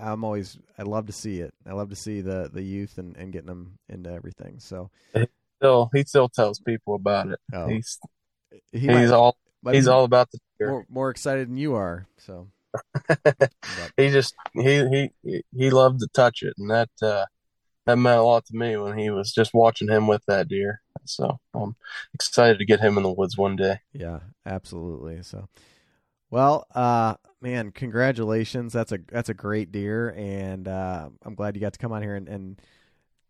i'm always i love to see it i love to see the the youth and, and getting them into everything so still he still tells people about it Oh. he's he he's might- all he's all about the deer. more, more excited than you are so he just he he he loved to touch it and that uh that meant a lot to me when he was just watching him with that deer so i'm excited to get him in the woods one day yeah absolutely so well uh man congratulations that's a that's a great deer and uh i'm glad you got to come on here and, and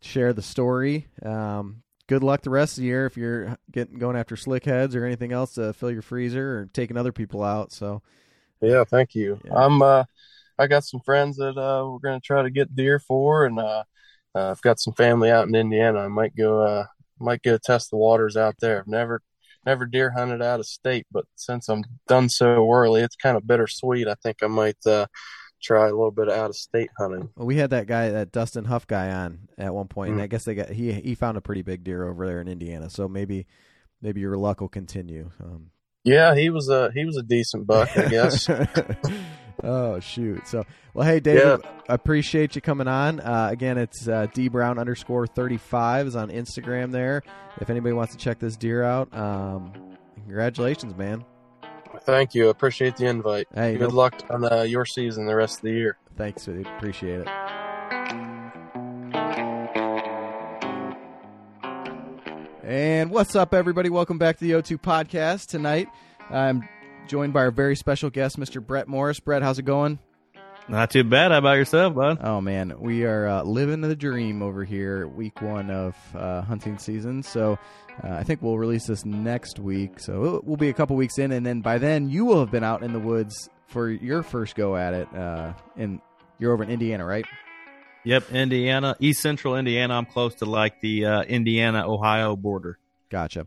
share the story. Um, good luck the rest of the year if you're getting going after slick heads or anything else to fill your freezer or taking other people out. So, Yeah, thank you. Yeah. I'm uh I got some friends that uh we're gonna try to get deer for and uh, uh I've got some family out in Indiana. I might go uh might go test the waters out there. I've never never deer hunted out of state, but since I'm done so early, it's kind of bittersweet. I think I might uh try a little bit of out of state hunting. well, we had that guy, that Dustin Huff guy, on at one point, and Mm. I guess they got he he found a pretty big deer over there in Indiana. So maybe maybe your luck will continue. Um, Yeah, he was a he was a decent buck, I guess. oh shoot! So well, hey David, Yeah. I appreciate you coming on. Uh, again, it's uh, D Brown underscore thirty five is on Instagram. There, if anybody wants to check this deer out, um, congratulations, man. Thank you. Appreciate the invite. Hey, Good no- luck on uh, your season the rest of the year. Thanks, dude. appreciate it. And what's up, everybody? Welcome back to the O2 podcast. Tonight, I'm joined by our very special guest, Mr. Brett Morris. Brett, how's it going? Not too bad. How about yourself, bud? Oh man, we are uh, living the dream over here. Week one of uh, hunting season, so uh, I think we'll release this next week. So we'll be a couple weeks in, and then by then you will have been out in the woods for your first go at it. Uh, and you're over in Indiana, right? Yep, Indiana, East Central Indiana. I'm close to like the uh, Indiana Ohio border. Gotcha.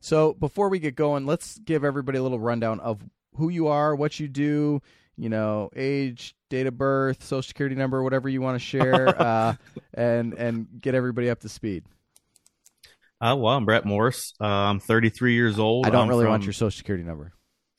So before we get going, let's give everybody a little rundown of who you are, what you do, you know, age, date of birth, social security number, whatever you want to share, uh, and and get everybody up to speed. Uh, well, I'm Brett Morris. Uh, I'm 33 years old. I don't I'm really want your social security number.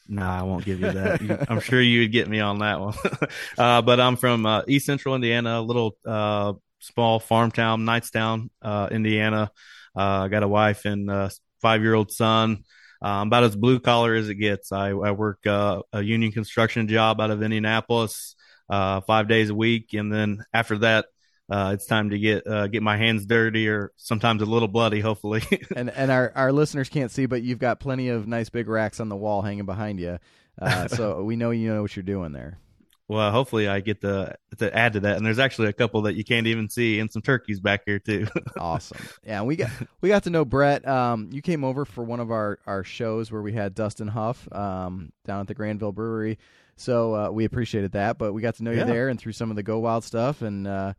Nah, I won't give you that. You- I'm sure you would get me on that one. uh, but I'm from uh, East Central Indiana, a little uh, small farm town, Knightstown, uh, Indiana. Uh, I got a wife and a five year old son. I'm about as blue collar as it gets. I, I work uh, a union construction job out of Indianapolis uh, five days a week, and then after that, uh, it's time to get uh, get my hands dirty or sometimes a little bloody. Hopefully, And and our, our listeners can't see, but you've got plenty of nice big racks on the wall hanging behind you. Uh, so we know you know what you're doing there. Well, hopefully I get to to add to that. And there's actually a couple that you can't even see, and some turkeys back here too. Awesome. Yeah, we got we got to know Brett. Um, you came over for one of our, our shows where we had Dustin Huff um, down at the Granville Brewery. So uh, we appreciated that. But we got to know you there and through some of the Go Wild stuff. And uh,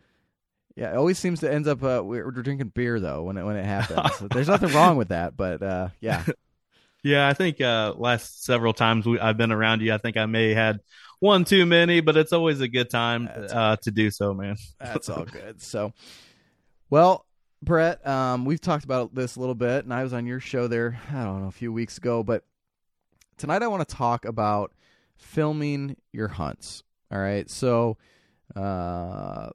yeah, it always seems to ends up uh, we're, we're drinking beer though when it when it happens. There's nothing wrong with that, but uh, yeah, yeah, I think uh, last several times we, I've been around you, I think I may had one too many, but it's always a good time uh, to do so, man. That's all good. So, well, Brett, um, we've talked about this a little bit, and I was on your show there, I don't know, a few weeks ago, but tonight I want to talk about filming your hunts. All right. So, uh,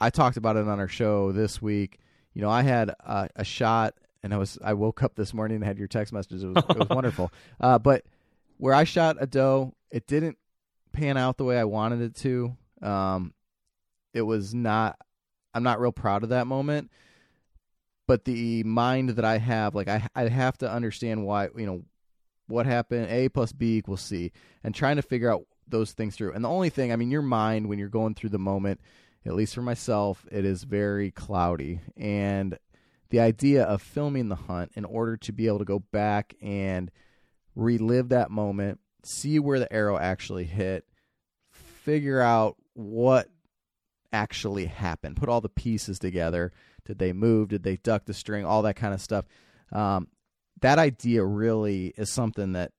I talked about it on our show this week. You know, I had a, a shot, and I was I woke up this morning and had your text messages. It was it was wonderful. Uh, but where I shot a doe, it didn't pan out the way I wanted it to. Um, it was not. I'm not real proud of that moment. But the mind that I have, like I, I have to understand why you know what happened. A plus B equals C, and trying to figure out those things through. And the only thing, I mean, your mind when you're going through the moment, at least for myself, it is very cloudy. And the idea of filming the hunt in order to be able to go back and relive that moment, see where the arrow actually hit, figure out what actually happened, put all the pieces together. Did they move? Did they duck the string? All that kind of stuff. Um, that idea really is something that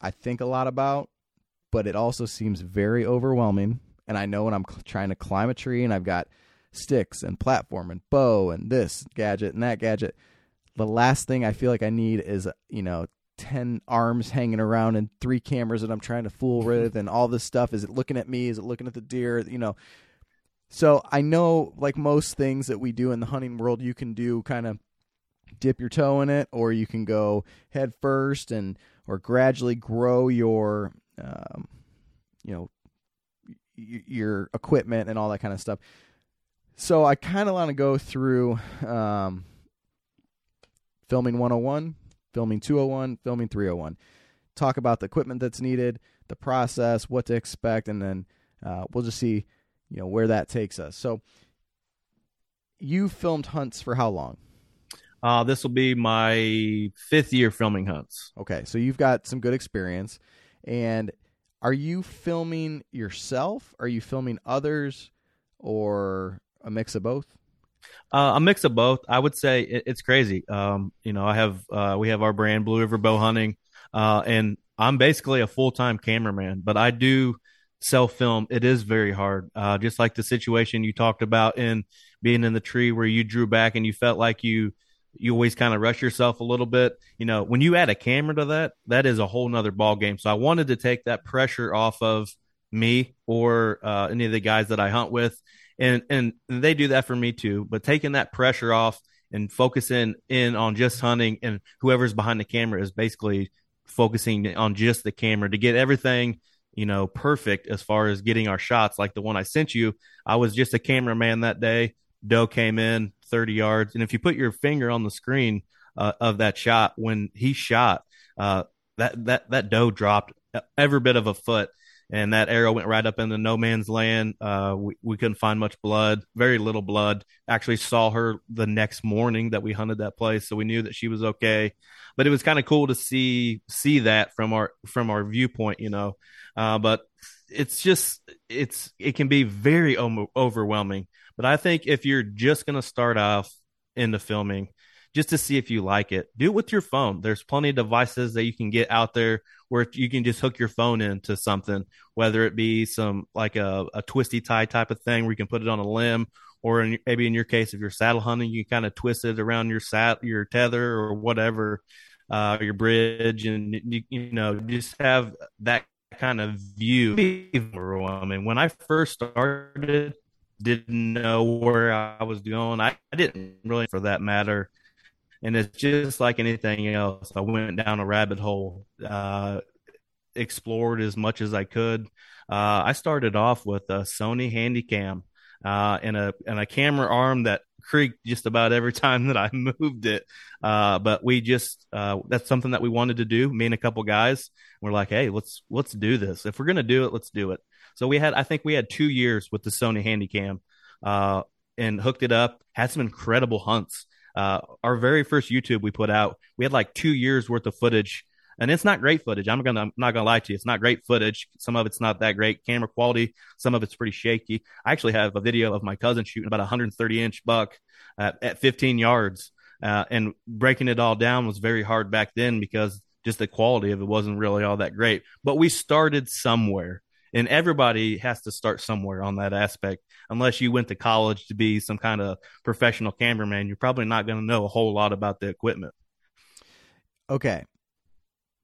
I think a lot about, but it also seems very overwhelming. And I know when I'm trying to climb a tree and I've got sticks and platform and bow and this gadget and that gadget, the last thing I feel like I need is, you know, 10 arms hanging around and three cameras that I'm trying to fool with and all this stuff. Is it looking at me? Is it looking at the deer? You know, so I know, like most things that we do in the hunting world, you can do kind of dip your toe in it, or you can go head first and or gradually grow your, um, you know, your equipment and all that kind of stuff. So I kind of want to go through um, filming 101, filming 201, filming 301. Talk about the equipment that's needed, the process, what to expect, and then uh, we'll just see, you know, where that takes us. So you filmed hunts for how long? Uh, this will be my fifth year filming hunts. Okay, so you've got some good experience. And are you filming yourself? Are you filming others, or a mix of both? Uh, a mix of both. I would say it, it's crazy. Um, you know, I have uh, we have our brand Blue River Bow Hunting, uh, and I'm basically a full time cameraman, but I do self film. It is very hard. Uh, just like the situation you talked about in being in the tree where you drew back and you felt like you you always kind of rush yourself a little bit. You know, when you add a camera to that, that is a whole nother ball game. So I wanted to take that pressure off of me or uh, any of the guys that I hunt with, and and they do that for me too. But taking that pressure off and focusing in on just hunting, and whoever's behind the camera is basically focusing on just the camera to get everything you know perfect as far as getting our shots like the one i sent you i was just a cameraman that day doe came in 30 yards and if you put your finger on the screen uh, of that shot when he shot uh, that that that doe dropped every bit of a foot and that arrow went right up into no man's land. Uh, we, we couldn't find much blood, very little blood. Actually, saw her the next morning that we hunted that place, so we knew that she was okay. But it was kind of cool to see see that from our from our viewpoint, you know. Uh, but it's just it's it can be very overwhelming. But I think if you're just gonna start off into filming, just to see if you like it. Do it with your phone. There's plenty of devices that you can get out there where you can just hook your phone into something, whether it be some like a, a twisty tie type of thing where you can put it on a limb, or in, maybe in your case, if you're saddle hunting, you kind of twist it around your sat your tether or whatever, uh, your bridge, and you, you know just have that kind of view. I mean, when I first started, didn't know where I was going. I, I didn't really, for that matter and it's just like anything else. I went down a rabbit hole, uh, explored as much as I could. Uh, I started off with a Sony Handycam uh, and a and a camera arm that creaked just about every time that I moved it. Uh, but we just uh, that's something that we wanted to do. Me and a couple guys. We're like, hey, let's let's do this. If we're gonna do it, let's do it. So we had, I think we had two years with the Sony Handycam, uh, and hooked it up. Had some incredible hunts. Uh, our very first YouTube we put out, we had like two years worth of footage, and it's not great footage. I'm gonna I'm not gonna lie to you, it's not great footage. Some of it's not that great camera quality. Some of it's pretty shaky. I actually have a video of my cousin shooting about a 130 inch buck at, at 15 yards, uh, and breaking it all down was very hard back then because just the quality of it wasn't really all that great. But we started somewhere and everybody has to start somewhere on that aspect. Unless you went to college to be some kind of professional cameraman you're probably not going to know a whole lot about the equipment. Okay.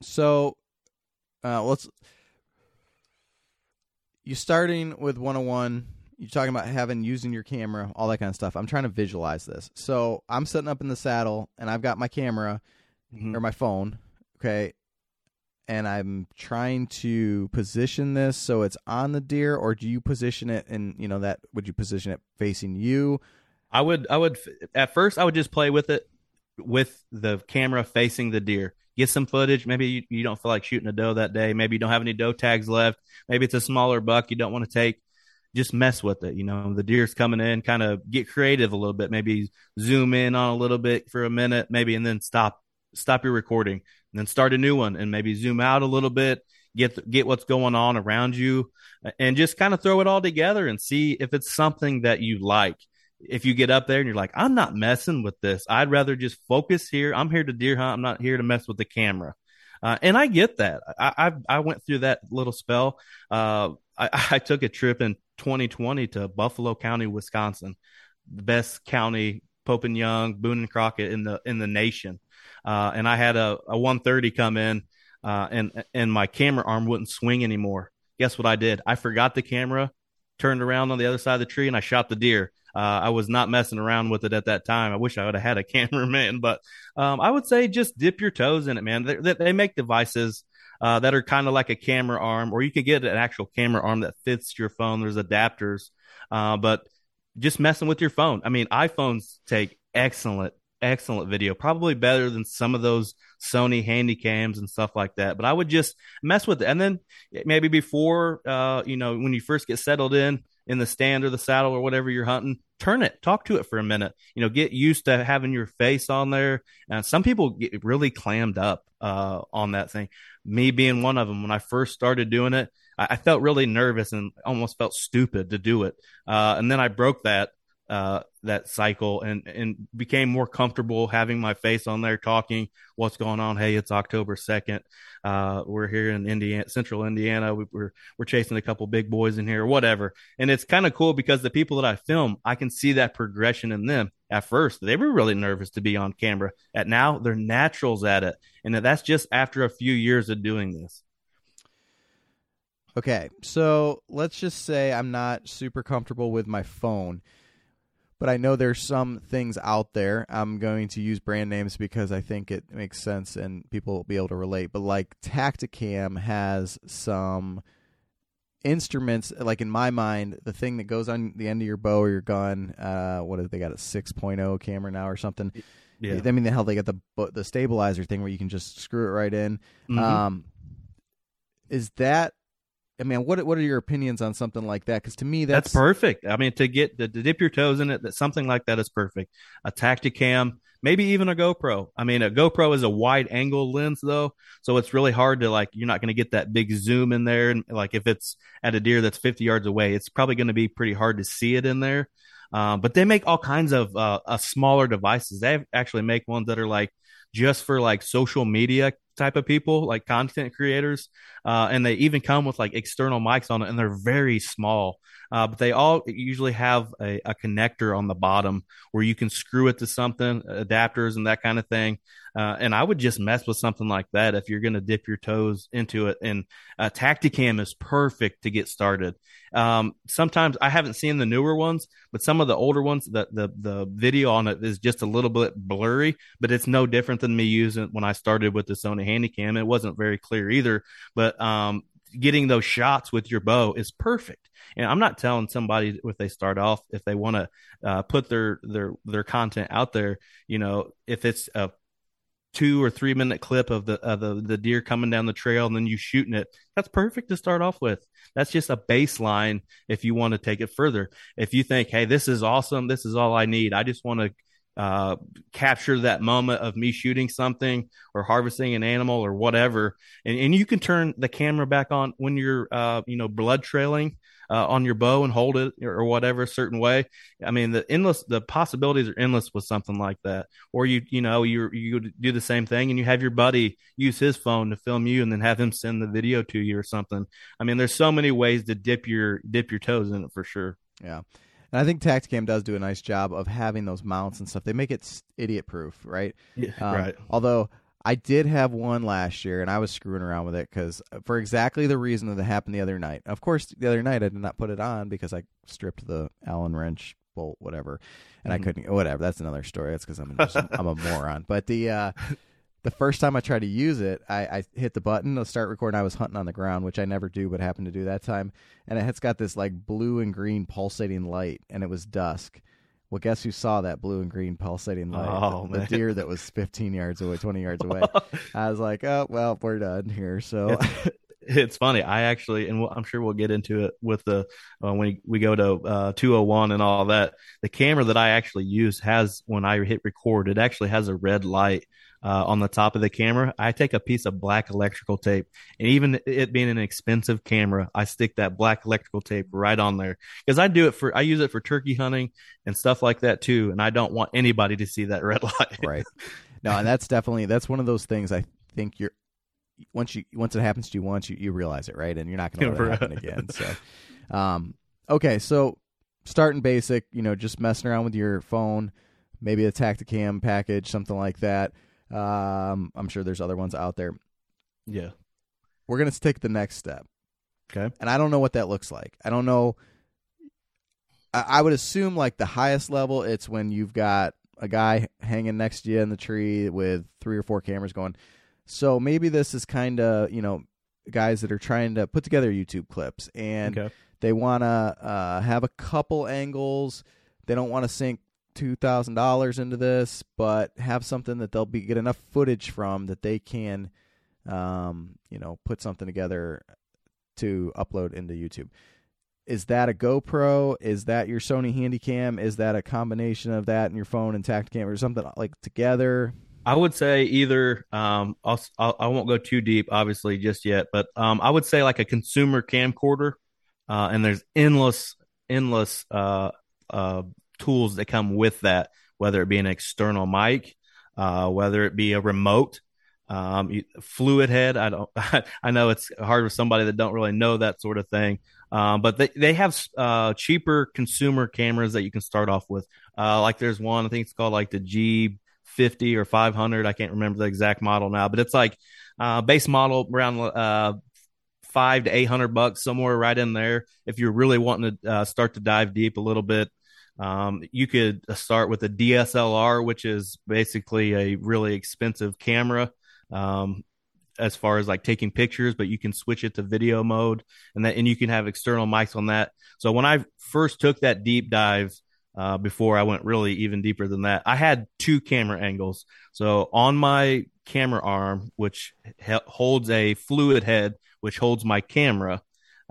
So uh, let's you starting with 101 you're talking about having using your camera all that kind of stuff. I'm trying to visualize this. So i'm sitting up in the saddle and i've got my camera mm-hmm. or my phone okay and I'm trying to position this so it's on the deer, or do you position it and you know that would you position it facing you? I would, I would at first I would just play with it with the camera facing the deer. Get some footage. Maybe you, you don't feel like shooting a doe that day. Maybe you don't have any doe tags left. Maybe it's a smaller buck you don't want to take. Just mess with it. You know, the deer's coming in, kind of get creative a little bit. Maybe zoom in on a little bit for a minute, maybe, and then stop stop your recording and then start a new one and maybe zoom out a little bit get get what's going on around you and just kind of throw it all together and see if it's something that you like. If you get up there and you're like i'm not messing with this. I'd rather just focus here. I'm here to deer hunt. I'm not here to mess with the camera. Uh, and i get that. I, I, I went through that little spell. Uh, I, I took a trip in 2020 to buffalo county wisconsin the best county pope and young boone and crockett in the in the nation uh, and I had a, a 130 come in, uh, and and my camera arm wouldn't swing anymore. Guess what I did? I forgot the camera, turned around on the other side of the tree, and I shot the deer. Uh, I was not messing around with it at that time. I wish I would have had a cameraman, but um, I would say just dip your toes in it, man. They, they make devices uh, that are kind of like a camera arm, or you can get an actual camera arm that fits your phone. There's adapters, uh, but just messing with your phone. I mean, iPhones take excellent excellent video, probably better than some of those Sony handycams and stuff like that. But I would just mess with it, and then maybe before, uh, you know, when you first get settled in, in the stand or the saddle or whatever you're hunting, turn it, talk to it for a minute. You know, get used to having your face on there. And some people get really clammed up uh, on that thing. Me being one of them. When I first started doing it, I, I felt really nervous and almost felt stupid to do it. Uh, and then I broke that uh, that cycle and and became more comfortable having my face on there talking. What's going on? Hey it's october 2nd uh, we're here in indiana central indiana. We, are we're chasing a couple big boys in here whatever. And it's kind of cool because the people that i film i can see that progression in them. At first they were really nervous to be on camera. At now they're naturals at it. And that's just after a few years of doing this okay so let's just say i'm not super comfortable with my phone but I know there's some things out there. I'm going to use brand names because I think it makes sense and people will be able to relate. But like Tactacam has some instruments like in my mind the thing that goes on the end of your bow or your gun uh what is they got a 6.0 camera now or something yeah i mean the hell they got the the stabilizer thing where you can just screw it right in mm-hmm. um is that I mean, what what are your opinions on something like that? Because to me, that's... that's perfect. I mean, to get to, to, dip your toes in it, that something like that is perfect. A Tactacam, maybe even a GoPro. I mean, a GoPro is a wide angle lens though, so it's really hard to like. You're not going to get that big zoom in there, and like if it's at a deer that's 50 yards away, it's probably going to be pretty hard to see it in there. Um, but they make all kinds of uh, uh, smaller devices. They actually make ones that are like just for like social media type of people, like content creators. Uh, and they even come with like external mics on it, and they're very small. Uh, but they all usually have a, a, connector on the bottom where you can screw it to something, adapters and that kind of thing. Uh, and I would just mess with something like that if you're going to dip your toes into it. And uh, Tactacam is perfect to get started. Um, sometimes I haven't seen the newer ones, but some of the older ones, the, the the video on it is just a little bit blurry. But it's no different than me using when I started with the Sony Handycam. It wasn't very clear either, but um, getting those shots with your bow is perfect. And I'm not telling somebody if they start off if they want to uh, put their their their content out there, you know, if it's a two or three minute clip of the of the, the deer coming down the trail and then you shooting it that's perfect to start off with that's just a baseline if you want to take it further if you think hey this is awesome this is all i need i just want to uh, capture that moment of me shooting something or harvesting an animal or whatever and, and you can turn the camera back on when you're uh, you know blood trailing uh, on your bow and hold it or whatever a certain way. I mean, the endless, the possibilities are endless with something like that. Or you, you know, you you do the same thing and you have your buddy use his phone to film you and then have him send the video to you or something. I mean, there's so many ways to dip your dip your toes in it for sure. Yeah. And I think Tactacam does do a nice job of having those mounts and stuff. They make it idiot proof, right? Yeah, um, right. Although I did have one last year, and I was screwing around with it because uh, for exactly the reason that happened the other night. Of course, the other night I did not put it on because I stripped the Allen wrench bolt, whatever, and mm-hmm. I couldn't. Whatever. That's another story. That's because I'm I'm a moron. But the uh, the first time I tried to use it, I, I hit the button to start recording. I was hunting on the ground, which I never do, but happened to do that time, and it's got this like blue and green pulsating light, and it was dusk well, guess who saw that blue and green pulsating light? Oh, the, the deer that was 15 yards away, 20 yards away. I was like, oh, well, we're done here. So it's, funny. I actually, and I'm sure we'll get into it with the uh, when we go to uh, 201 and all that. The camera that I actually use has when I hit record, it actually has a red light uh, on the top of the camera, I take a piece of black electrical tape, and even it being an expensive camera, I stick that black electrical tape right on there. Because I do it for I use it for turkey hunting and stuff like that too, and I don't want anybody to see that red light. right. No, and that's definitely that's one of those things I think you're once you once it happens to you once you, you realize it right? And you're not going to let it happen again so. Um okay so starting basic you know just messing around with your phone maybe a tactacam package something like that um, I'm sure there's other ones out there. Yeah. We're going to take the next step. Okay. And I don't know what that looks like. I don't know. I, I would assume like the highest level, it's when you've got a guy hanging next to you in the tree with three or four cameras going. So maybe this is kind of, you know, guys that are trying to put together YouTube clips and okay. they want to uh, have a couple angles. They don't want to sink two thousand dollars into this, but have something that they'll be get enough footage from that they can, um, you know, put something together to upload into YouTube. is that a GoPro? Is that your Sony Handycam? Is that a combination of that and your phone and Tactacam or something like together? I would say either. Um, I'll, I'll I won't go too deep, obviously, just yet, but um, I would say like a consumer camcorder, uh, and there's endless, endless uh, uh, tools that come with that, whether it be an external mic, uh, whether it be a remote, um, fluid head. I don't. I know it's hard with somebody that don't really know that sort of thing. Um, but they they have uh, cheaper consumer cameras that you can start off with. Uh, like there's one I think it's called like the G 50 or 500. I can't remember the exact model now, but it's like uh, base model around uh, five to eight hundred bucks somewhere right in there. If you're really wanting to uh, start to dive deep a little bit, um, you could start with a DSLR, which is basically a really expensive camera. Um, as far as like taking pictures, but you can switch it to video mode and that, and you can have external mics on that. So when I first took that deep dive, uh, before I went really even deeper than that. I had two camera angles. So on my camera arm, which he- holds a fluid head, which holds my camera,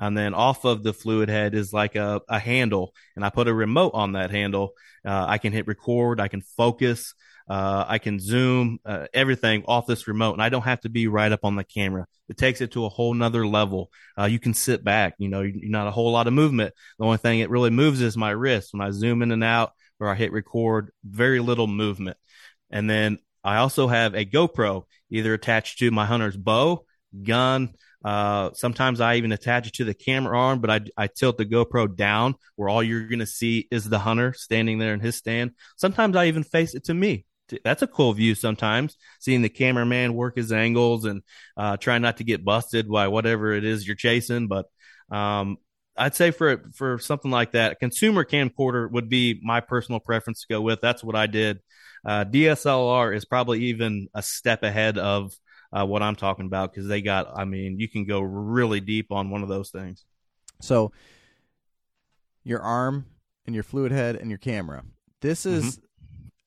and then off of the fluid head is like a, a handle, and I put a remote on that handle. Uh, I can hit record, I can focus, uh, I can zoom uh, everything off this remote, and I don't have to be right up on the camera. It takes it to a whole nother level. Uh, you can sit back, you know, you're not a whole lot of movement. The only thing it really moves is my wrist when I zoom in and out or I hit record. Very little movement, and then I also have a GoPro either attached to my hunter's bow, gun. Uh, sometimes I even attach it to the camera arm, but I, I tilt the GoPro down where all you're going to see is the hunter standing there in his stand. Sometimes I even face it to me. That's a cool view sometimes seeing the cameraman work his angles and uh, try not to get busted by whatever it is you're chasing but um, i'd say for for something like that consumer camcorder would be my personal preference to go with. That's what i did. Uh, dslr is probably even a step ahead of uh, what i'm talking about because they got i mean you can go really deep on one of those things so your arm and your fluid head and your camera this is mm-hmm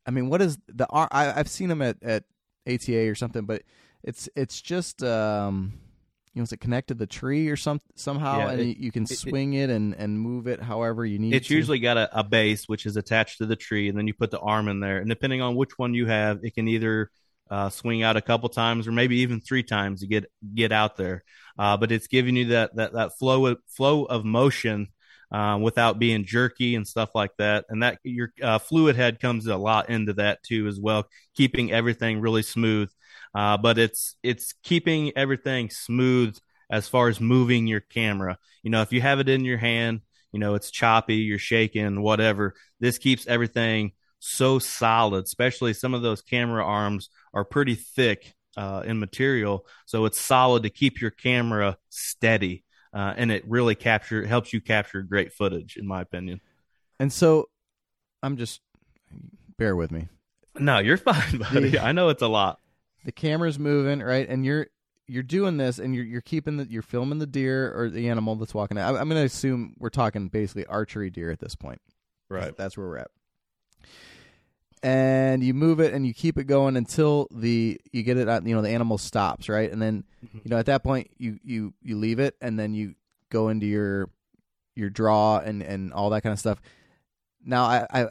I mean, what is the I, I've seen them at at ATA or something, but it's it's just um, you know, is it connected to the tree or some somehow, yeah, and it, you can it, swing it, it, and and move it however you need. It's to. usually got a, a base which is attached to the tree, and then you put the arm in there, and depending on which one you have, it can either uh, swing out a couple times or maybe even three times to get get out there. Uh, but it's giving you that that that flow of, flow of motion um, without being jerky and stuff like that. And that your uh, fluid head comes a lot into that too as well, keeping everything really smooth. Uh, but it's it's keeping everything smooth as far as moving your camera. You know, if you have it in your hand, you know it's choppy, you're shaking, whatever. This keeps everything so solid. Especially some of those camera arms are pretty thick uh, in material, so it's solid to keep your camera steady uh, and it really capture helps you capture great footage, in my opinion. And so, I'm just bear with me. No, you're fine, buddy. The, I know it's a lot. The camera's moving, right, and you're you're doing this, and you're you're keeping the you're filming the deer or the animal that's walking. Out. I'm going to assume we're talking basically archery deer at this point. Right. That's where we're at and you move it and you keep it going until the you get it out you know the animal stops right? And then mm-hmm. you know at that point you you you leave it and then you go into your your draw and and all that kind of stuff. Now i i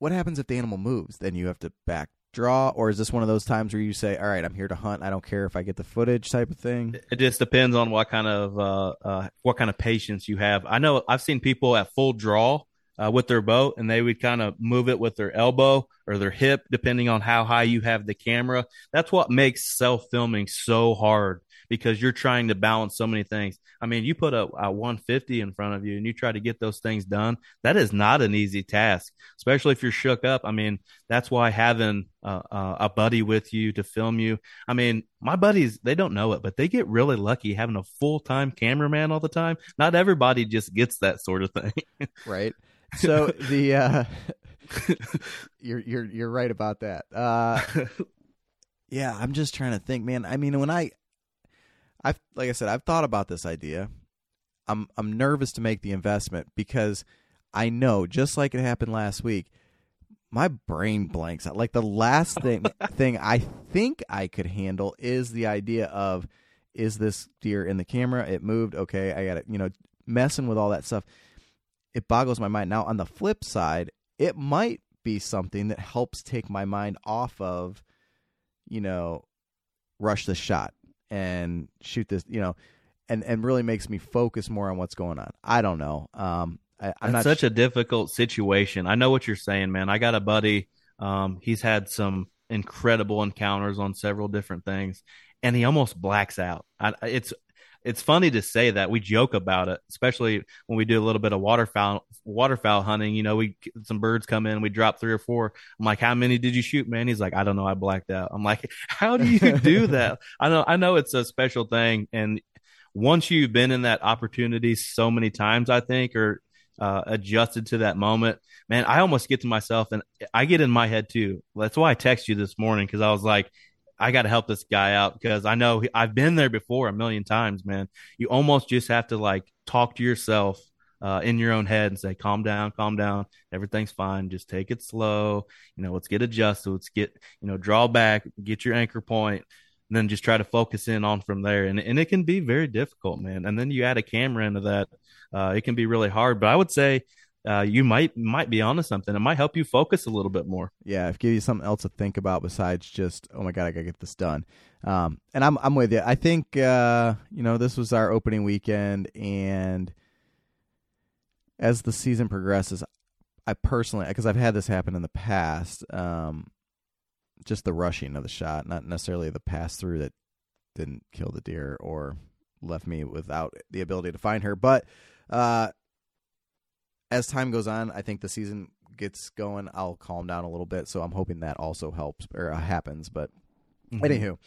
what happens if the animal moves? Then you have to back draw? Or is this one of those times where you say all right i'm here to hunt. I don't care if i get the footage type of thing? It just depends on what kind of uh, uh what kind of patience you have. I know i've seen people at full draw uh, with their boat and they would kind of move it with their elbow or their hip, depending on how high you have the camera. That's what makes self filming so hard because you're trying to balance so many things. I mean, you put a, a 150 in front of you and you try to get those things done. That is not an easy task, especially if you're shook up. I mean, that's why having uh, uh, a buddy with you to film you. I mean, my buddies, they don't know it, but they get really lucky having a full time cameraman all the time. Not everybody just gets that sort of thing. right. So the uh, you're you're you're right about that. Uh, yeah, I'm just trying to think, man. I mean, when I, I've like I said, I've thought about this idea. I'm I'm nervous to make the investment because I know, just like it happened last week, my brain blanks out. Like the last thing thing I think I could handle is the idea of is this deer in the camera? It moved. Okay, I got it. You know, messing with all that stuff, it boggles my mind. Now on the flip side, it might be something that helps take my mind off of, you know, rush the shot and shoot this, you know, and and really makes me focus more on what's going on. I don't know. Um, I, am not such sh- a difficult situation. I know what you're saying, man. I got a buddy. Um, he's had some incredible encounters on several different things, and he almost blacks out. I, it's it's funny to say that we joke about it, especially when we do a little bit of waterfowl waterfowl hunting. You know, we some birds come in, we drop three or four. I'm like, how many did you shoot, man? He's like, I don't know, I blacked out. I'm like, how do you do that? I know, I know it's a special thing, and once you've been in that opportunity so many times, I think, or uh, adjusted to that moment, man, I almost get to myself and I get in my head too. That's why I text you this morning because I was like, I got to help this guy out because I know he, I've been there before a million times, man. You almost just have to like talk to yourself uh, in your own head and say, calm down, calm down. Everything's fine. Just take it slow. You know, let's get adjusted. Let's get, you know, draw back, get your anchor point, and then just try to focus in on from there. And, and it can be very difficult, man. And then you add a camera into that. Uh, it can be really hard, but I would say uh, you might might be onto something. It might help you focus a little bit more. Yeah, if give you something else to think about besides just oh my god, I gotta get this done. Um, and I'm I'm with you. I think uh, you know this was our opening weekend, and as the season progresses, I personally because I've had this happen in the past. Um, just the rushing of the shot, not necessarily the pass through that didn't kill the deer or left me without the ability to find her, but. Uh, as time goes on, I think the season gets going. I'll calm down a little bit, so I'm hoping that also helps or uh, happens. But mm-hmm. anywho,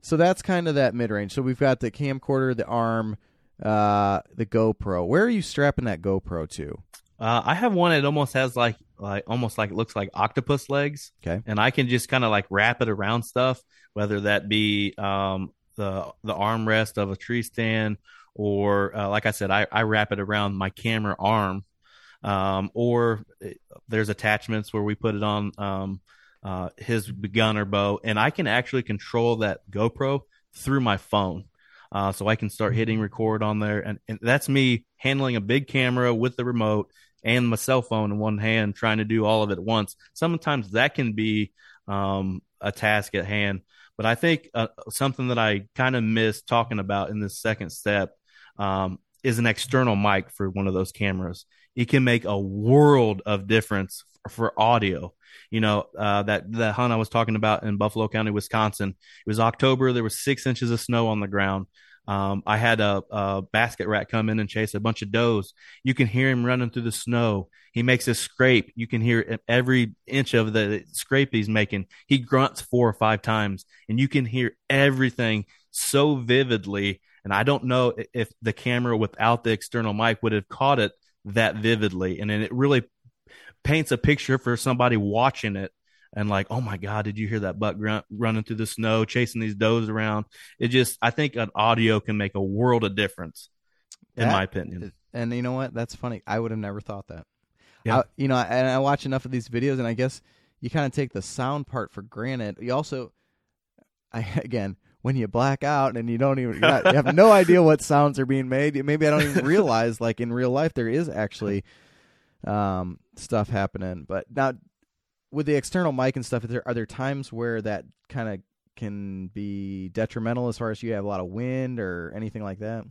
so that's kind of that mid range. So we've got the camcorder, the arm, uh, the GoPro. Where are you strapping that GoPro to? Uh, I have one that almost has like like almost like it looks like octopus legs. Okay, and I can just kind of like wrap it around stuff, whether that be um, the the armrest of a tree stand or uh, like I said, I, I wrap it around my camera arm, um, or uh, there's attachments where we put it on um, uh, his gunner bow, and I can actually control that GoPro through my phone. Uh, so I can start hitting mm-hmm. record on there, and, and that's me handling a big camera with the remote and my cell phone in one hand, trying to do all of it at once. Sometimes that can be um, a task at hand. But I think uh, something that I kind of missed talking about in this second step um, is an external mic for one of those cameras. It can make a world of difference for audio. You know, uh, that, that hunt I was talking about in Buffalo County, Wisconsin, it was October. There was six inches of snow on the ground. Um, I had a, a, basket rack come in and chase a bunch of does. You can hear him running through the snow. He makes a scrape. You can hear every inch of the scrape he's making. He grunts four or five times, and you can hear everything so vividly and I don't know if the camera without the external mic would have caught it that vividly. And then it really paints a picture for somebody watching it and like, oh my God, did you hear that buck grunt running through the snow, chasing these does around? It just, I think an audio can make a world of difference, in that, my opinion. And you know what? That's funny. I would have never thought that. Yeah. I, you know, and I watch enough of these videos, and I guess you kind of take the sound part for granted. You also, I again, when you black out and you don't even not, you have no idea what sounds are being made. Maybe I don't even realize like in real life there is actually um, stuff happening. But now with the external mic and stuff, are there, are there times where that kind of can be detrimental as far as you have a lot of wind or anything like that?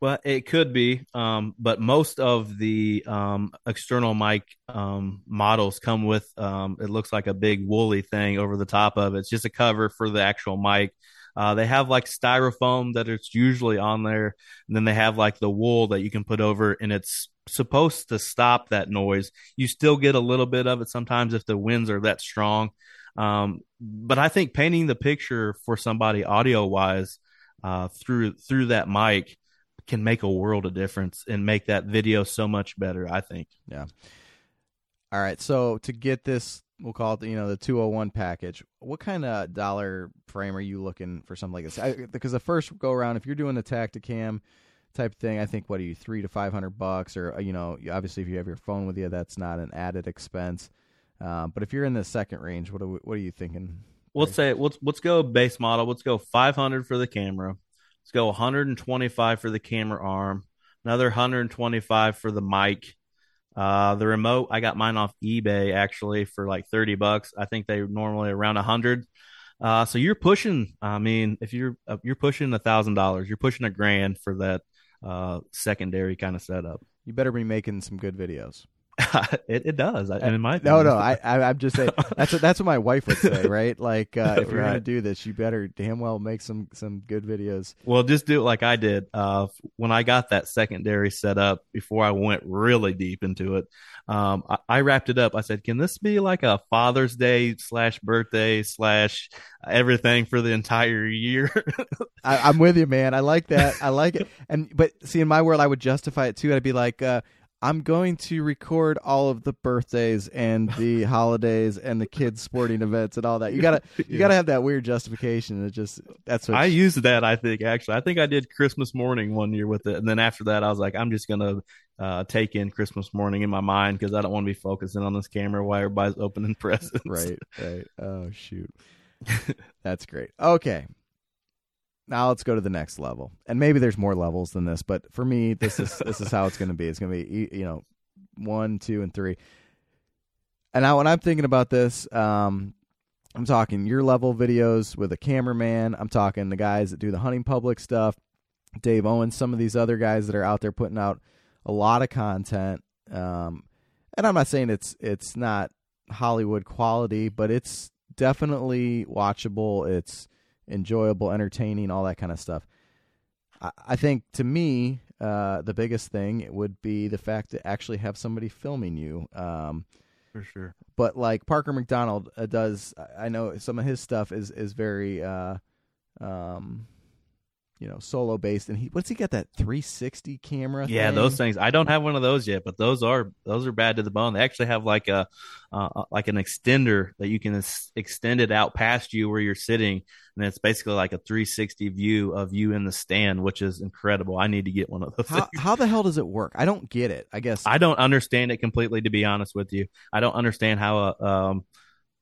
Well, it could be, um, but most of the um, external mic um, models come with um, it looks like a big woolly thing over the top of it. It's just a cover for the actual mic. Uh, they have like styrofoam that it's usually on there, and then they have like the wool that you can put over, and it's supposed to stop that noise. You still get a little bit of it sometimes if the winds are that strong. Um, but I think painting the picture for somebody audio wise uh, through through that mic can make a world of difference and make that video so much better. I think. Yeah. All right. So to get this we'll call it you know the 201 package. What kind of dollar frame are you looking for something like this? I, because the first go around if you're doing the Tactacam type thing i think what are you three to five hundred bucks? Or uh, you know obviously if you have your phone with you that's not an added expense. Uh, but if you're in the second range what are we, what are you thinking let's say let's let's go base model. Let's go 500 for the camera. Let's go 125 for the camera arm. Another 125 for the mic. Uh, the remote, I got mine off eBay actually for like 30 bucks. I think they normally around 100. Uh, so you're pushing. I mean, if you're uh, you're pushing a thousand dollars, you're pushing a grand for that uh, secondary kind of setup. You better be making some good videos. it, it does. And in my no, no, I, I am just saying that's what, that's what my wife would say, right? Like uh, if you're Right. gonna do this, you better damn well make some some good videos. Well, just do it like I did. Uh, when I got that secondary set up before I went really deep into it, um, I, I wrapped it up. I said, "Can this be like a Father's Day slash birthday slash everything for the entire year?" I, I'm with you, man. I like that. I like it. And but see, in my world, I would justify it too. I'd be like, uh, I'm going to record all of the birthdays and the holidays and the kids' sporting events and all that. You gotta, you Yeah. gotta have that weird justification. It just that's what I used that. I think actually, I think I did Christmas morning one year with it, and then after that, I was like, I'm just gonna uh, take in Christmas morning in my mind because I don't want to be focusing on this camera while everybody's opening presents. right, right. Oh shoot, that's great. Okay, now let's go to the next level, and maybe there's more levels than this, but for me, this is this is how it's going to be. It's going to be you know one, two, and three. And now when I'm thinking about this, um, I'm talking your level videos with a cameraman. I'm talking the guys that do the hunting public stuff, Dave Owens, some of these other guys that are out there putting out a lot of content. Um, and I'm not saying it's it's not Hollywood quality, but it's definitely watchable. It's enjoyable, entertaining, all that kind of stuff. I, I think to me, uh, the biggest thing it would be the fact to actually have somebody filming you. Um, for sure. but like Parker McDonald uh, does, I- I know some of his stuff is is very, uh, um, you know, solo based. And he what's he got that 360 camera? Yeah, thing? those things. I don't have one of those yet, but those are those are bad to the bone. They actually have like a uh, like an extender that you can ex- extend it out past you where you're sitting, and it's basically like a 360 view of you in the stand, which is incredible. I need to get one of those. How how the hell does it work? I don't get it. I guess I don't understand it completely, to be honest with you. I don't understand how a um,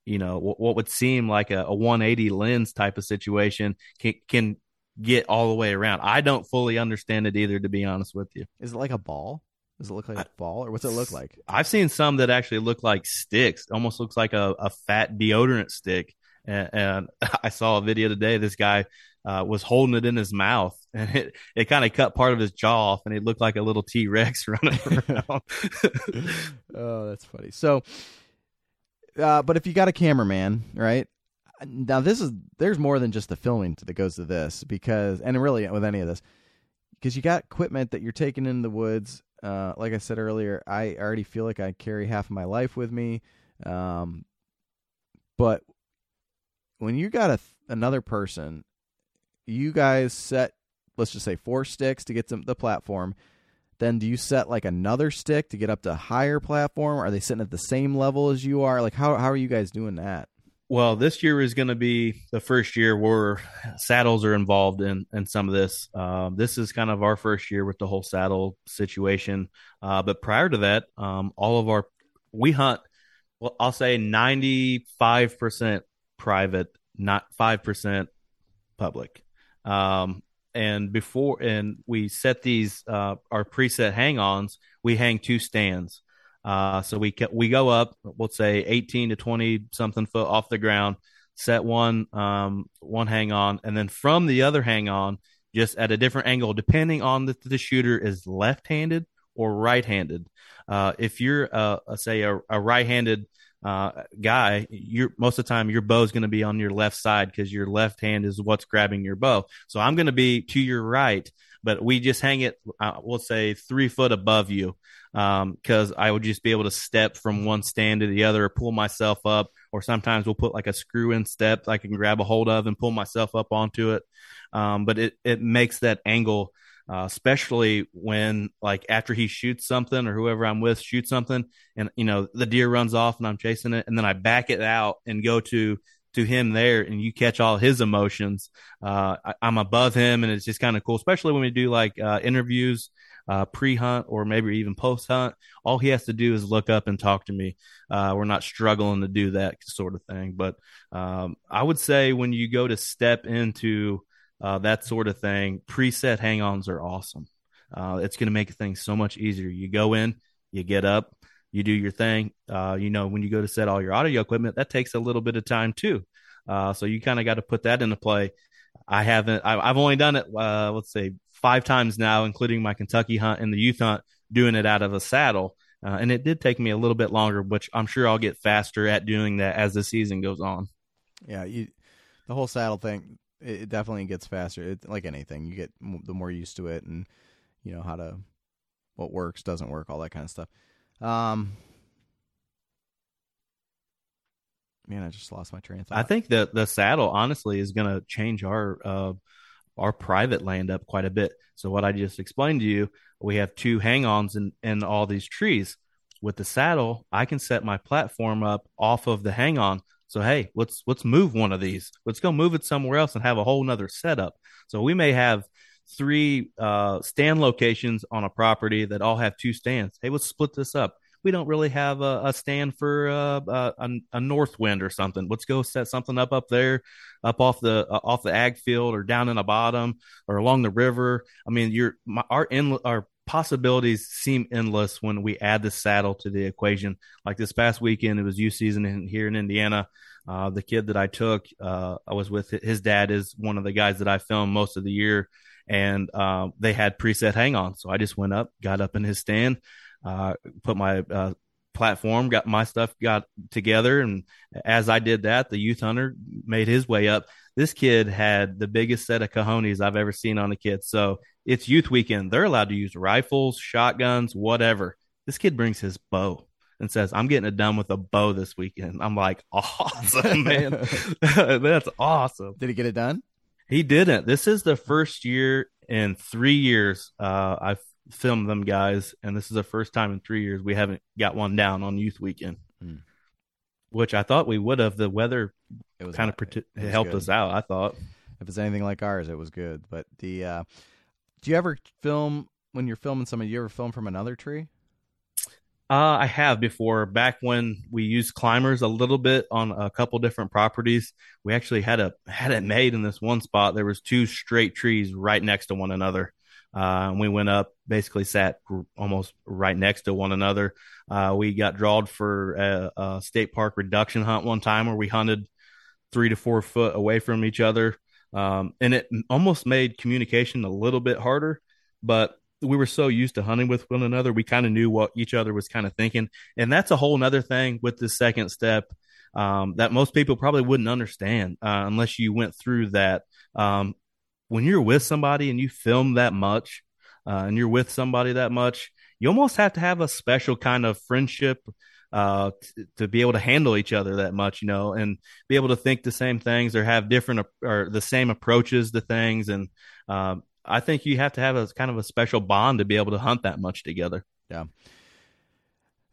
you know, what, what would seem like a, a 180 lens type of situation can can get all the way around. I don't fully understand it either, to be honest with you. is it like a ball? Does it look like a ball, or what's it look like? I've seen some that actually look like sticks. Almost looks like a, a fat deodorant stick. And, and I saw a video today. This guy uh, was holding it in his mouth, and it, it kind of cut part of his jaw off, and it looked like a little T Rex running around. oh, that's funny. So, uh, but if you got a cameraman, right? Now this is there's more than just the filming that goes to this because, and really with any of this, because you got equipment that you're taking in the woods. Uh, like I said earlier, I already feel like I carry half of my life with me. Um, but when you got a another person, you guys set let's just say four sticks to get to the platform then do you set like another stick to get up to a higher platform are they sitting at the same level as you are like how how are you guys doing that Well, this year is going to be the first year where saddles are involved in in some of this. Um, this is kind of our first year with the whole saddle situation. Uh, but prior to that, um, all of our we hunt. Well, I'll say ninety five percent private, not five percent public. Um, and before and we set these uh, our preset hang-ons. We hang two stands. Uh, so we we go up, we'll say 18 to 20 something foot off the ground, set one um, one hang on, and then from the other hang on, just at a different angle, depending on the the shooter is left handed or right handed. Uh, if you're uh, say a, a right handed uh, guy, you're most of the time your bow is going to be on your left side because your left hand is what's grabbing your bow. So I'm going to be to your right, but we just hang it, uh, we'll say three foot above you because I would just be able to step from one stand to the other, pull myself up, or sometimes we'll put like a screw in step I can grab a hold of and pull myself up onto it. Um, but it it makes that angle, uh, especially when like after he shoots something or whoever I'm with shoots something, and you know the deer runs off and I'm chasing it, and then I back it out and go to to him there and you catch all his emotions. Uh, I, I'm above him and it's just kind of cool, especially when we do like uh, interviews, uh, pre hunt or maybe even post hunt. All he has to do is look up and talk to me. Uh, we're not struggling to do that sort of thing. But um, I would say when you go to step into uh, that sort of thing, preset hang ons are awesome. Uh, it's going to make things so much easier. You go in, you get up, you do your thing. Uh, you know, when you go to set all your audio equipment, that takes a little bit of time too. Uh, so you kind of got to put that into play. I haven't, I, have only done it, uh, let's say five times now, including my Kentucky hunt and the youth hunt, doing it out of a saddle. Uh, and it did take me a little bit longer, which I'm sure I'll get faster at doing that as the season goes on. Yeah, you, the whole saddle thing, it definitely gets faster. It, like anything, you get the more used to it, and you know how to what works, doesn't work, all that kind of stuff. Um, man, I just lost my train of thought. I think that the saddle honestly is going to change our uh, our private land up quite a bit. So what I just explained to you, we have two hang-ons in in all these trees. With the saddle, I can set my platform up off of the hang-on. So hey, let's let's move one of these. Let's go move it somewhere else and have a whole nother setup. So we may have three uh, stand locations on a property that all have two stands. Hey, let's split this up. We don't really have a, a stand for uh, a, a, north wind or something. Let's go set something up up there, up off the uh, off the ag field or down in the bottom or along the river. I mean, your my, our in, our possibilities seem endless when we add the saddle to the equation. Like this past weekend, it was youth season in, here in Indiana. Uh, the kid that I took, uh, I was with his dad is one of the guys that I film most of the year and uh, they had preset hang on. So I just went up, got up in his stand, uh, put my uh, platform, got my stuff got together. And as I did that, the youth hunter made his way up. This kid had the biggest set of cojones I've ever seen on a kid. So it's youth weekend. They're allowed to use rifles, shotguns, whatever. This kid brings his bow and says, I'm getting it done with a bow this weekend. I'm like, awesome, man. That's awesome. Did he get it done? He didn't. This is the first year in three years uh, I've filmed them guys, and this is the first time in three years we haven't got one down on Youth Weekend, mm. which I thought we would have. The weather kind of it helped good. us out. I thought if it's anything like ours, it was good. But the uh, do you ever film when you're filming somebody? You ever film from another tree? Uh, I have before. Back when we used climbers a little bit on a couple different properties, we actually had a had it made in this one spot. There was two straight trees right next to one another. Uh, we went up, basically sat almost right next to one another. Uh, we got drawed for a, a, state park reduction hunt one time where we hunted three to four foot away from each other. Um, and it almost made communication a little bit harder, but we were so used to hunting with one another, we kind of knew what each other was kind of thinking. And that's a whole other thing with the second step um, that most people probably wouldn't understand uh, unless you went through that. Um, when you're with somebody and you film that much, uh, and you're with somebody that much, you almost have to have a special kind of friendship uh, t- to be able to handle each other that much, you know, and be able to think the same things or have different or the same approaches to things. And um, I think you have to have a kind of a special bond to be able to hunt that much together. Yeah.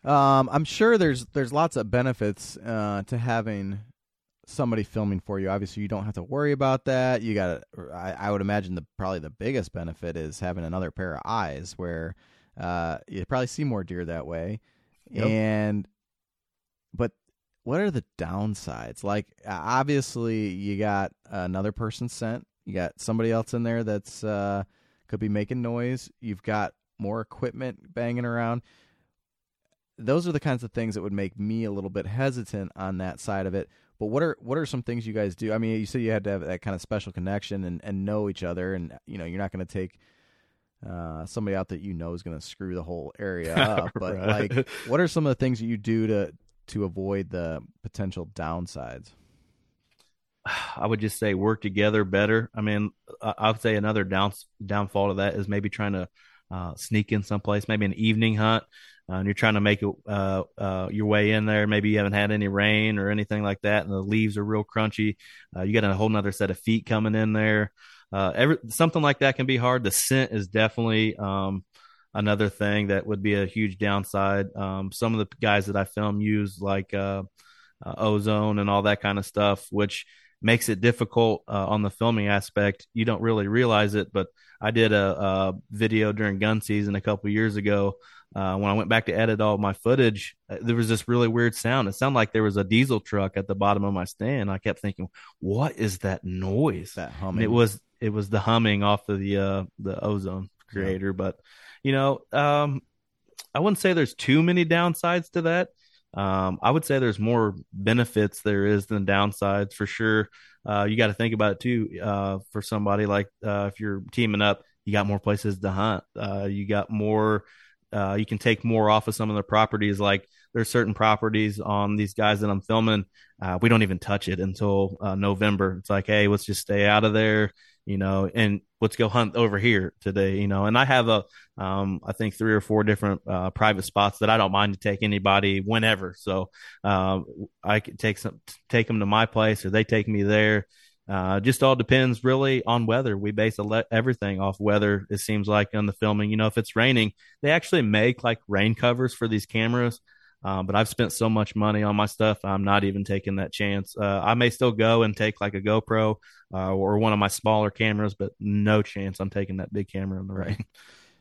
Um, I'm sure there's there's lots of benefits uh, to having somebody filming for you. Obviously, you don't have to worry about that. You got I, I would imagine the probably the biggest benefit is having another pair of eyes, where uh, you probably see more deer that way. Yep. And but what are the downsides? Like obviously, you got another person sent. you got somebody else in there that's uh, could be making noise. You've got more equipment banging around. Those are the kinds of things that would make me a little bit hesitant on that side of it. But what are what are some things you guys do? I mean, you said you had to have that kind of special connection and, and know each other, and you know you're not going to take uh, somebody out that you know is going to screw the whole area up. But right. like, what are some of the things that you do to to avoid the potential downsides? I would just say work together better. I mean, I would say another down downfall to that is maybe trying to uh, sneak in someplace, maybe an evening hunt, uh, and you're trying to make it, uh, uh, your way in there. Maybe you haven't had any rain or anything like that, and the leaves are real crunchy. Uh, you got a whole nother set of feet coming in there. Uh, every something like that can be hard. The scent is definitely um, another thing that would be a huge downside. Um, some of the guys that I film use like ozone and all that kind of stuff, which makes it difficult uh, on the filming aspect. You don't really realize it, but I did a, a video during gun season a couple years ago. Uh, when I went back to edit all my footage, uh, there was this really weird sound. It sounded like there was a diesel truck at the bottom of my stand. I kept thinking, "What is that noise?" That humming. And it was it was the humming off of the uh, the ozone creator. Yeah. But you know, um, I wouldn't say there's too many downsides to that. Um, I would say there's more benefits there is than downsides for sure. Uh, you got to think about it too. Uh, for somebody like uh, if you're teaming up, you got more places to hunt. Uh, you got more. Uh, you can take more off of some of the properties. Like there's certain properties on these guys that I'm filming. Uh, we don't even touch it until November. It's like, hey, let's just stay out of there you know, and let's go hunt over here today, you know. And I have a, um, I think three or four different uh, private spots that I don't mind to take anybody whenever. So uh, I can take some, take them to my place, or they take me there. Uh, just all depends really on weather. We base le- everything off weather. It seems like on the filming, you know, if it's raining, they actually make like rain covers for these cameras. Uh, but I've spent so much money on my stuff, I'm not even taking that chance. Uh, I may still go and take like a GoPro uh, or one of my smaller cameras, but no chance I'm taking that big camera in the rain.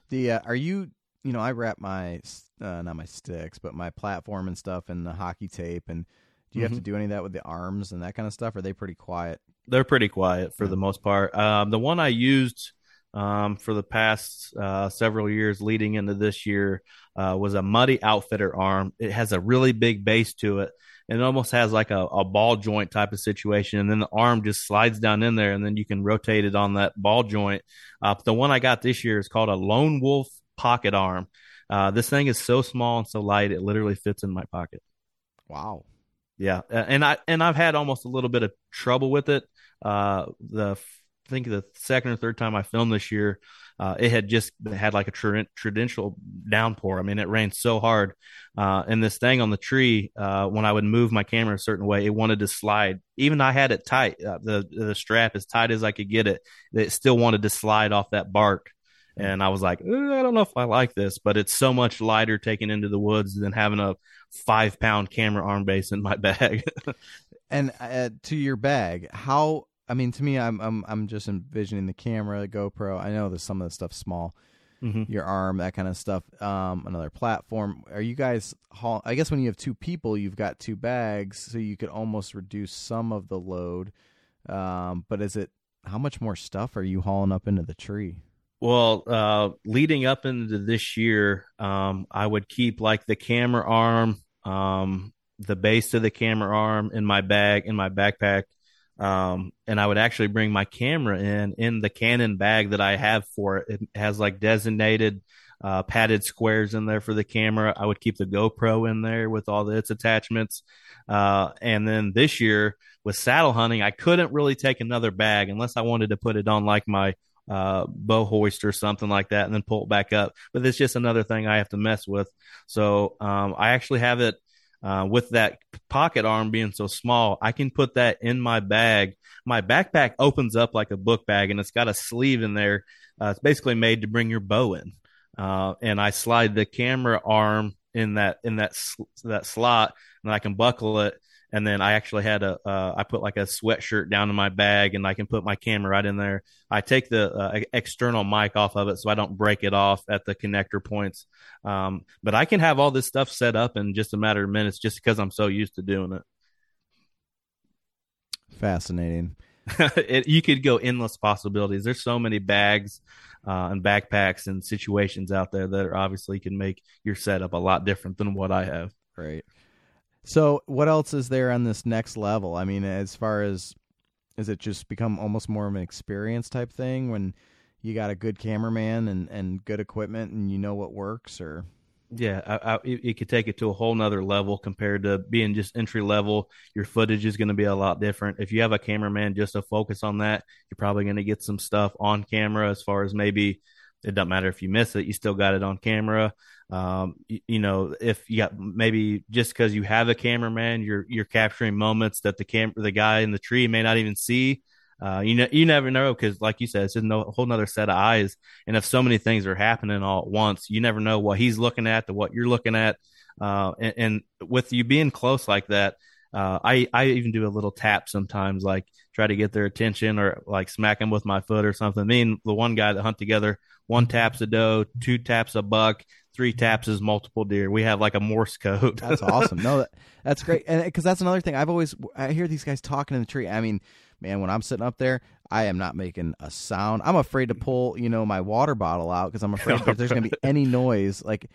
The uh, are you you know I wrap my uh, not my sticks, but my platform and stuff in the hockey tape, and do you mm-hmm. have to mm-hmm. do any of that with the arms and that kind of stuff? Or are they pretty quiet? They're pretty quiet for yeah. the most part. Um, the one I used um, for the past uh, several years leading into this year uh, was a Muddy Outfitter arm. It has a really big base to it. And it almost has like a, a ball joint type of situation. And then the arm just slides down in there, and then you can rotate it on that ball joint. Uh, the one I got this year is called a Lone Wolf Pocket Arm. Uh, this thing is so small and so light, it literally fits in my pocket. Wow. Yeah, and I and I've had almost a little bit of trouble with it. Uh, the I think the second or third time I filmed this year, uh, it had just had like a tr- traditional downpour. I mean, it rained so hard. Uh, and this thing on the tree, uh, when I would move my camera a certain way, it wanted to slide. Even I had it tight, uh, the the strap as tight as I could get it. It still wanted to slide off that bark. And I was like, I don't know if I like this, but it's so much lighter taking into the woods than having a five pound camera arm base in my bag. and uh, to your bag, how I mean, to me, I'm I'm I'm just envisioning the camera, the GoPro. I know there's some of the stuff small, mm-hmm. your arm, that kind of stuff. Um, another platform. Are you guys? Haul- I guess when you have two people, you've got two bags, so you could almost reduce some of the load. Um, but is it how much more stuff are you hauling up into the tree? Well, uh, leading up into this year, um, I would keep like the camera arm, um, the base of the camera arm in my bag in my backpack um, and I would actually bring my camera in in the Canon bag that I have for it. It has like designated uh, padded squares in there for the camera. I would keep the GoPro in there with all its attachments. Uh, and then this year with saddle hunting, I couldn't really take another bag unless I wanted to put it on like my uh, bow hoist or something like that and then pull it back up. But it's just another thing I have to mess with. So um, I actually have it uh, with that pocket arm being so small, I can put that in my bag. My backpack opens up like a book bag and it's got a sleeve in there. Uh, it's basically made to bring your bow in. Uh, and I slide the camera arm in that, in that, that slot and I can buckle it and then I actually had a uh, I put like a sweatshirt down in my bag, and I can put my camera right in there. I take the uh, external mic off of it so I don't break it off at the connector points. Um, but I can have all this stuff set up in just a matter of minutes, just because I'm so used to doing it. Fascinating. it, you could go endless possibilities. There's so many bags uh, and backpacks and situations out there that are obviously can make your setup a lot different than what I have. Right. So, what else is there on this next level? I mean, as far as is it just become almost more of an experience type thing when you got a good cameraman and and good equipment and you know what works or? Yeah I, I, it could take it to a whole nother level compared to being just entry level. Your footage is going to be a lot different. If you have a cameraman just to focus on that you're probably going to get some stuff on camera as far as maybe it doesn't matter if you miss it you still got it on camera um, you, you, know, if you got maybe just because you have a cameraman, you're you're capturing moments that the cam the guy in the tree may not even see. Uh, you know, you never know because, like you said, it's a no, whole nother set of eyes. And if so many things are happening all at once, you never know what he's looking at, to what you're looking at. Uh, and, and, with you being close like that, uh, I I even do a little tap sometimes, like try to get their attention or like smack them with my foot or something. Me and the one guy that hunt together, one taps a doe, two taps a buck, three taps is multiple deer. We have like a Morse code. That's awesome. No, that, that's great. And because that's another thing, I've always I hear these guys talking in the tree. I mean, man, when I'm sitting up there, I am not making a sound. I'm afraid to pull, you know, my water bottle out because I'm afraid that there's going to be any noise. Like,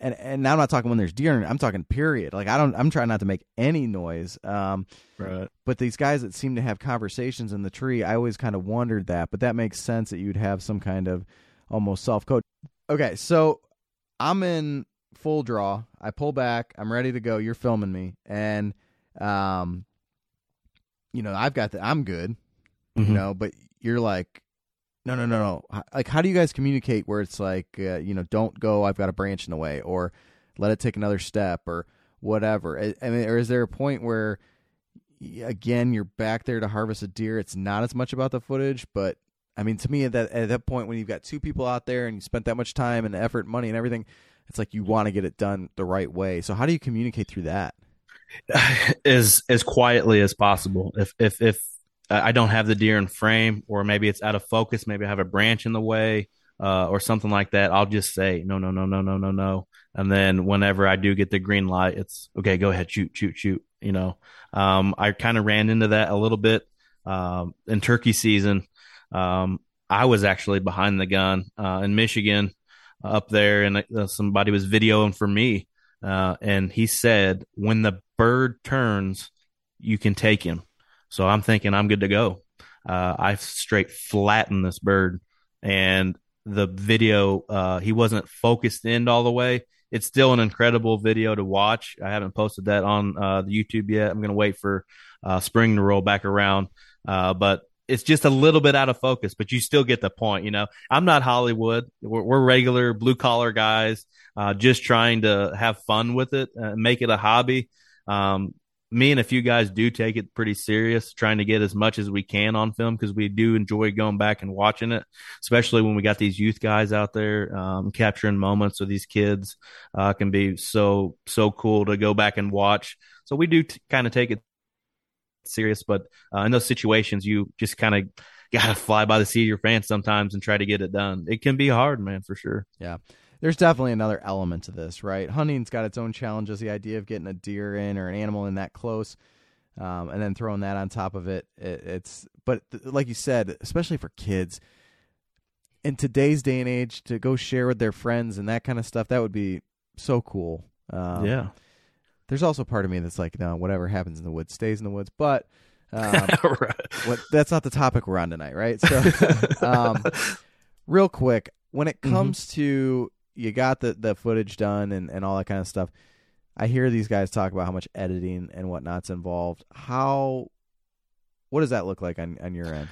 and and now I'm not talking when there's deer. I'm talking period. Like I don't. I'm trying not to make any noise. Um, right. But these guys that seem to have conversations in the tree, I always kind of wondered that. But that makes sense that you'd have some kind of almost self code. Okay, so I'm in full draw. I pull back. I'm ready to go. You're filming me, and um, you know, I've got the. I'm good. Mhm. You know, but you're like, no, no, no, no. Like, how do you guys communicate where it's like, uh, you know, don't go. I've got a branch in the way, or let it take another step, or whatever. I, I mean, or is there a point where, again, you're back there to harvest a deer? It's not as much about the footage, but I mean, to me, at that at that point, when you've got two people out there and you spent that much time and effort, money, and everything, it's like you want to get it done the right way. So, how do you communicate through that? as as quietly as possible. If if if I don't have the deer in frame, or maybe it's out of focus, maybe I have a branch in the way, uh, or something like that, I'll just say no, no, no, no, no, no, no. And then whenever I do get the green light, it's okay. Go ahead, shoot, shoot, shoot. You know, um, I kind of ran into that a little bit um, in turkey season. Um, I was actually behind the gun uh, in Michigan up there, and uh, somebody was videoing for me, uh, and he said, "When the bird turns, you can take him." So I'm thinking I'm good to go. Uh, I straight flattened this bird, and the video uh, he wasn't focused in all the way. It's still an incredible video to watch. I haven't posted that on uh, the YouTube yet. I'm gonna wait for uh, spring to roll back around, uh, but it's just a little bit out of focus. But you still get the point. You know, I'm not Hollywood. We're, we're regular blue collar guys, uh, just trying to have fun with it, uh, make it a hobby. Um, me and a few guys do take it pretty serious, trying to get as much as we can on film because we do enjoy going back and watching it, especially when we got these youth guys out there um, capturing moments with these kids. Uh, can be so so cool to go back and watch. So we do t- kind of take it serious, but uh, in those situations, you just kind of gotta fly by the seat of your pants sometimes and try to get it done. It can be hard, man, for sure. Yeah. There's definitely another element to this, right? Hunting's got its own challenges. The idea of getting a deer in or an animal in that close, um, and then throwing that on top of it, it it's. But th- like you said, especially for kids, in today's day and age, to go share with their friends and that kind of stuff, that would be so cool. Um, yeah. There's also part of me that's like, no, whatever happens in the woods stays in the woods. But um, right. what that's not the topic we're on tonight, right? So, um, real quick, when it Mhm. comes to you got the the footage done and and all that kind of stuff, I hear these guys talk about how much editing and whatnot's involved. How, what does that look like on on your end?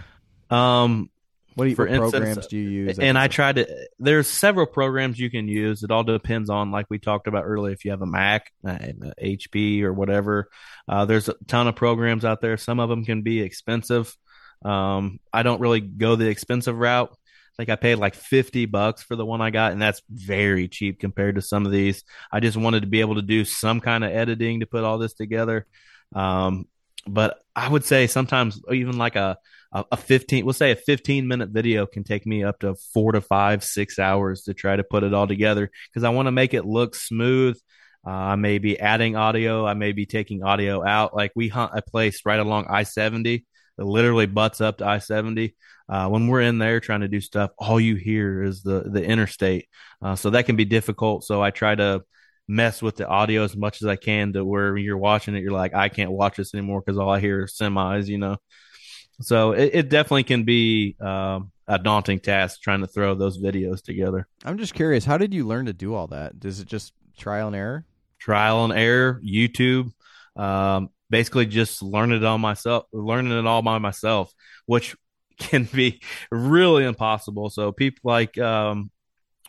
Um, What, do you, For what instance, programs do you use? and I tried to. There's several programs you can use. It all depends on, like we talked about earlier, if you have a Mac, uh, an HP, or whatever. Uh, there's a ton of programs out there. Some of them can be expensive. Um, I don't really go the expensive route. I think I paid like 50 bucks for the one I got, and that's very cheap compared to some of these. I just wanted to be able to do some kind of editing to put all this together. Um, but I would say sometimes even like a, a, a 15, we'll say a 15 minute video can take me up to four to five, six hours to try to put it all together because I want to make it look smooth. Uh, I may be adding audio. I may be taking audio out. Like we hunt a place right along I 70 that literally butts up to I 70. Uh, when we're in there trying to do stuff, all you hear is the, the interstate. Uh, so that can be difficult. So I try to mess with the audio as much as I can to where you're watching it, you're like, I can't watch this anymore because all I hear is semis, you know. So it, it definitely can be um, a daunting task trying to throw those videos together. I'm just curious, how did you learn to do all that? Does it just trial and error? Trial and error, YouTube, um, basically just learning it on myself, learning it all by myself, which can be really impossible. So people like um,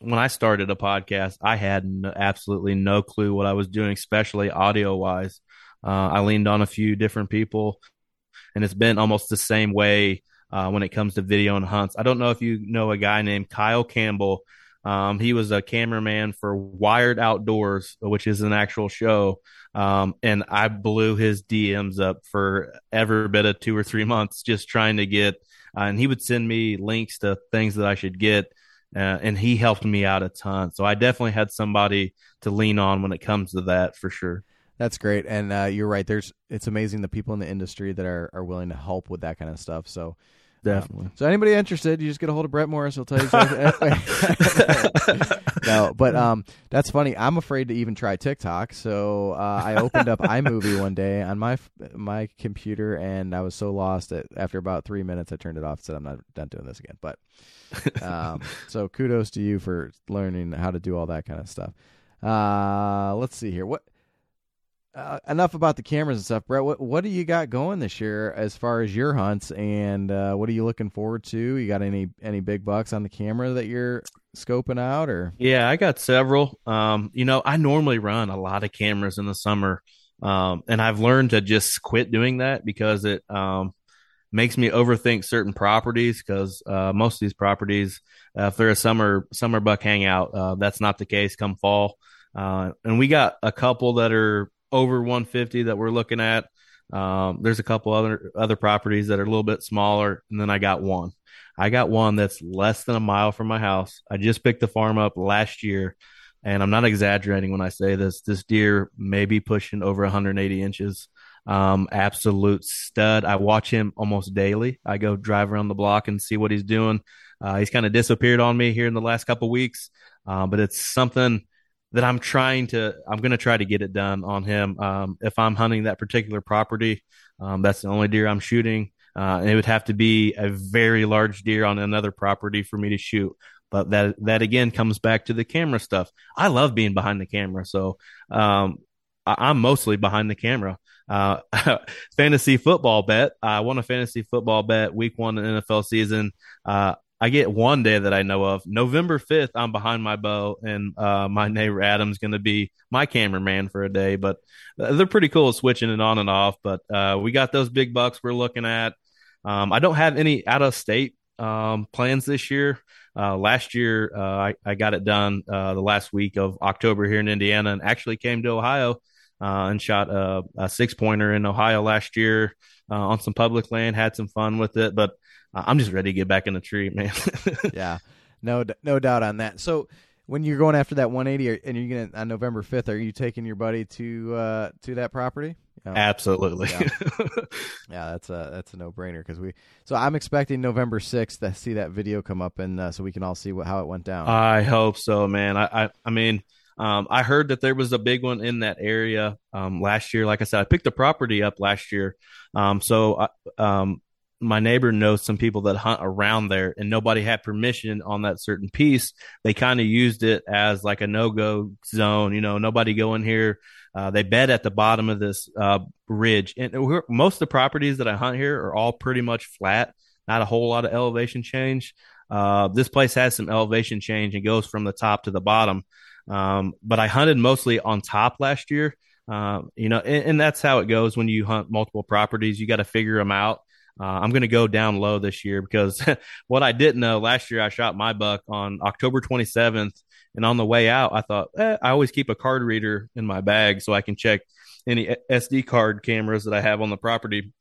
when I started a podcast, I had absolutely no clue what I was doing, especially audio wise. Uh, I leaned on a few different people, and it's been almost the same way uh, when it comes to video and hunts. I don't know if you know a guy named Kyle Campbell. Um, he was a cameraman for Wired Outdoors, which is an actual show. Um, and I blew his DMs up for every bit of two or three months just trying to get, uh, and he would send me links to things that I should get. Uh, and he helped me out a ton. So I definitely had somebody to lean on when it comes to that for sure. That's great, and uh, you're right. There's it's amazing the people in the industry that are, are willing to help with that kind of stuff. So Definitely. Um, so anybody interested, you just get a hold of Brett Morris. He'll tell you. no, but um, that's funny. I'm afraid to even try TikTok. So uh, I opened up iMovie one day on my my computer, and I was so lost that after about three minutes, I turned it off. And said I'm not done doing this again. But um, so kudos to you for learning how to do all that kind of stuff. Uh, let's see here. What uh, enough about the cameras and stuff, Brett. What what do you got going this year as far as your hunts, and uh, what are you looking forward to? You got any any big bucks on the camera that you're scoping out, or? Yeah, I got several. Um, you know, I normally run a lot of cameras in the summer, um, and I've learned to just quit doing that because it um, makes me overthink certain properties. Because uh, most of these properties, uh, if they're a summer summer buck hangout, uh, that's not the case come fall. Uh, and we got a couple that are over 150 that we're looking at. Um, there's a couple other other properties that are a little bit smaller, and then I got one. I got one that's less than a mile from my house. I just picked the farm up last year, and I'm not exaggerating when I say this. This deer may be pushing over 180 inches. Um, absolute stud. I watch him almost daily. I go drive around the block and see what he's doing. Uh, he's kind of disappeared on me here in the last couple weeks, uh, but it's something that I'm trying to, I'm going to try to get it done on him. Um, if I'm hunting that particular property, um, that's the only deer I'm shooting. Uh, and it would have to be a very large deer on another property for me to shoot. But that, that again comes back to the camera stuff. I love being behind the camera. So, um, I, am mostly behind the camera. Uh, fantasy football bet. I won a fantasy football bet week one in NFL season. Uh, I get one day that I know of. November 5th, I'm behind my bow, and uh, my neighbor Adam's going to be my cameraman for a day. But uh, they're pretty cool switching it on and off. But uh, we got those big bucks we're looking at. Um, I don't have any out of state um, plans this year. Uh, last year, uh, I, I, got it done uh, the last week of October here in Indiana and actually came to Ohio and shot a, a six pointer in Ohio last year on some public land, had some fun with it. But I'm just ready to get back in the tree, man. yeah, no, no doubt on that. So when you're going after that 180, and you're gonna on November 5th, are you taking your buddy to uh, to that property? Absolutely. Yeah. yeah. that's a that's a no brainer because we. So I'm expecting November 6th to see that video come up, and uh, so we can all see what how it went down. I hope so, man. I I, I mean. Um, I heard that there was a big one in that area um, last year. Like I said, I picked the property up last year, um, so I, um, my neighbor knows some people that hunt around there and nobody had permission on that certain piece. They kind of used it as like a no go zone. You know, nobody go in here. Uh, they bed at the bottom of this uh, ridge. And most of the properties that I hunt here are all pretty much flat, not a whole lot of elevation change. Uh, this place has some elevation change and goes from the top to the bottom. Um, but I hunted mostly on top last year. Uh, you know, and, and, that's how it goes when you hunt multiple properties. You got to figure them out. Uh, I'm going to go down low this year because what I didn't know last year, I shot my buck on October 27th. And on the way out, I thought, eh, I always keep a card reader in my bag so I can check any SD card cameras that I have on the property.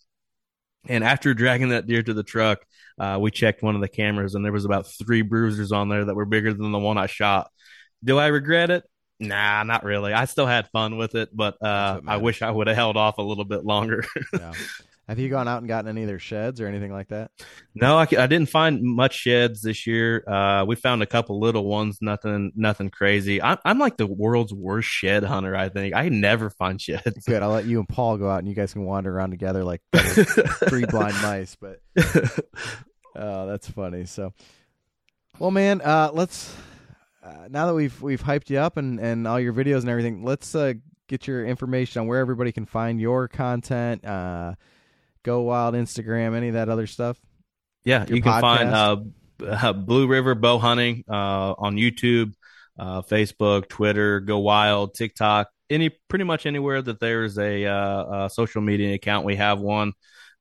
And after dragging that deer to the truck, uh, we checked one of the cameras and there was about three bruisers on there that were bigger than the one I shot. Do I regret it? Nah, not really. I still had fun with it, but uh, I wish I would have held off a little bit longer. yeah. Have you gone out and gotten any of their sheds or anything like that? No, I, I didn't find much sheds this year. Uh, we found a couple little ones, nothing, nothing crazy. I'm, I'm like the world's worst shed hunter. I think I never find sheds. Good. I'll let you and Paul go out and you guys can wander around together like three blind mice. But oh, that's funny. So, well, man, uh, let's uh, now that we've we've hyped you up and and all your videos and everything, let's uh, get your information on where everybody can find your content. Uh, Go Wild, Instagram, any of that other stuff? Yeah, Your you can find uh, uh, Blue River Bow Hunting uh, on YouTube, uh, Facebook, Twitter, Go Wild, TikTok, any pretty much anywhere that there's a, uh, a social media account. We have one.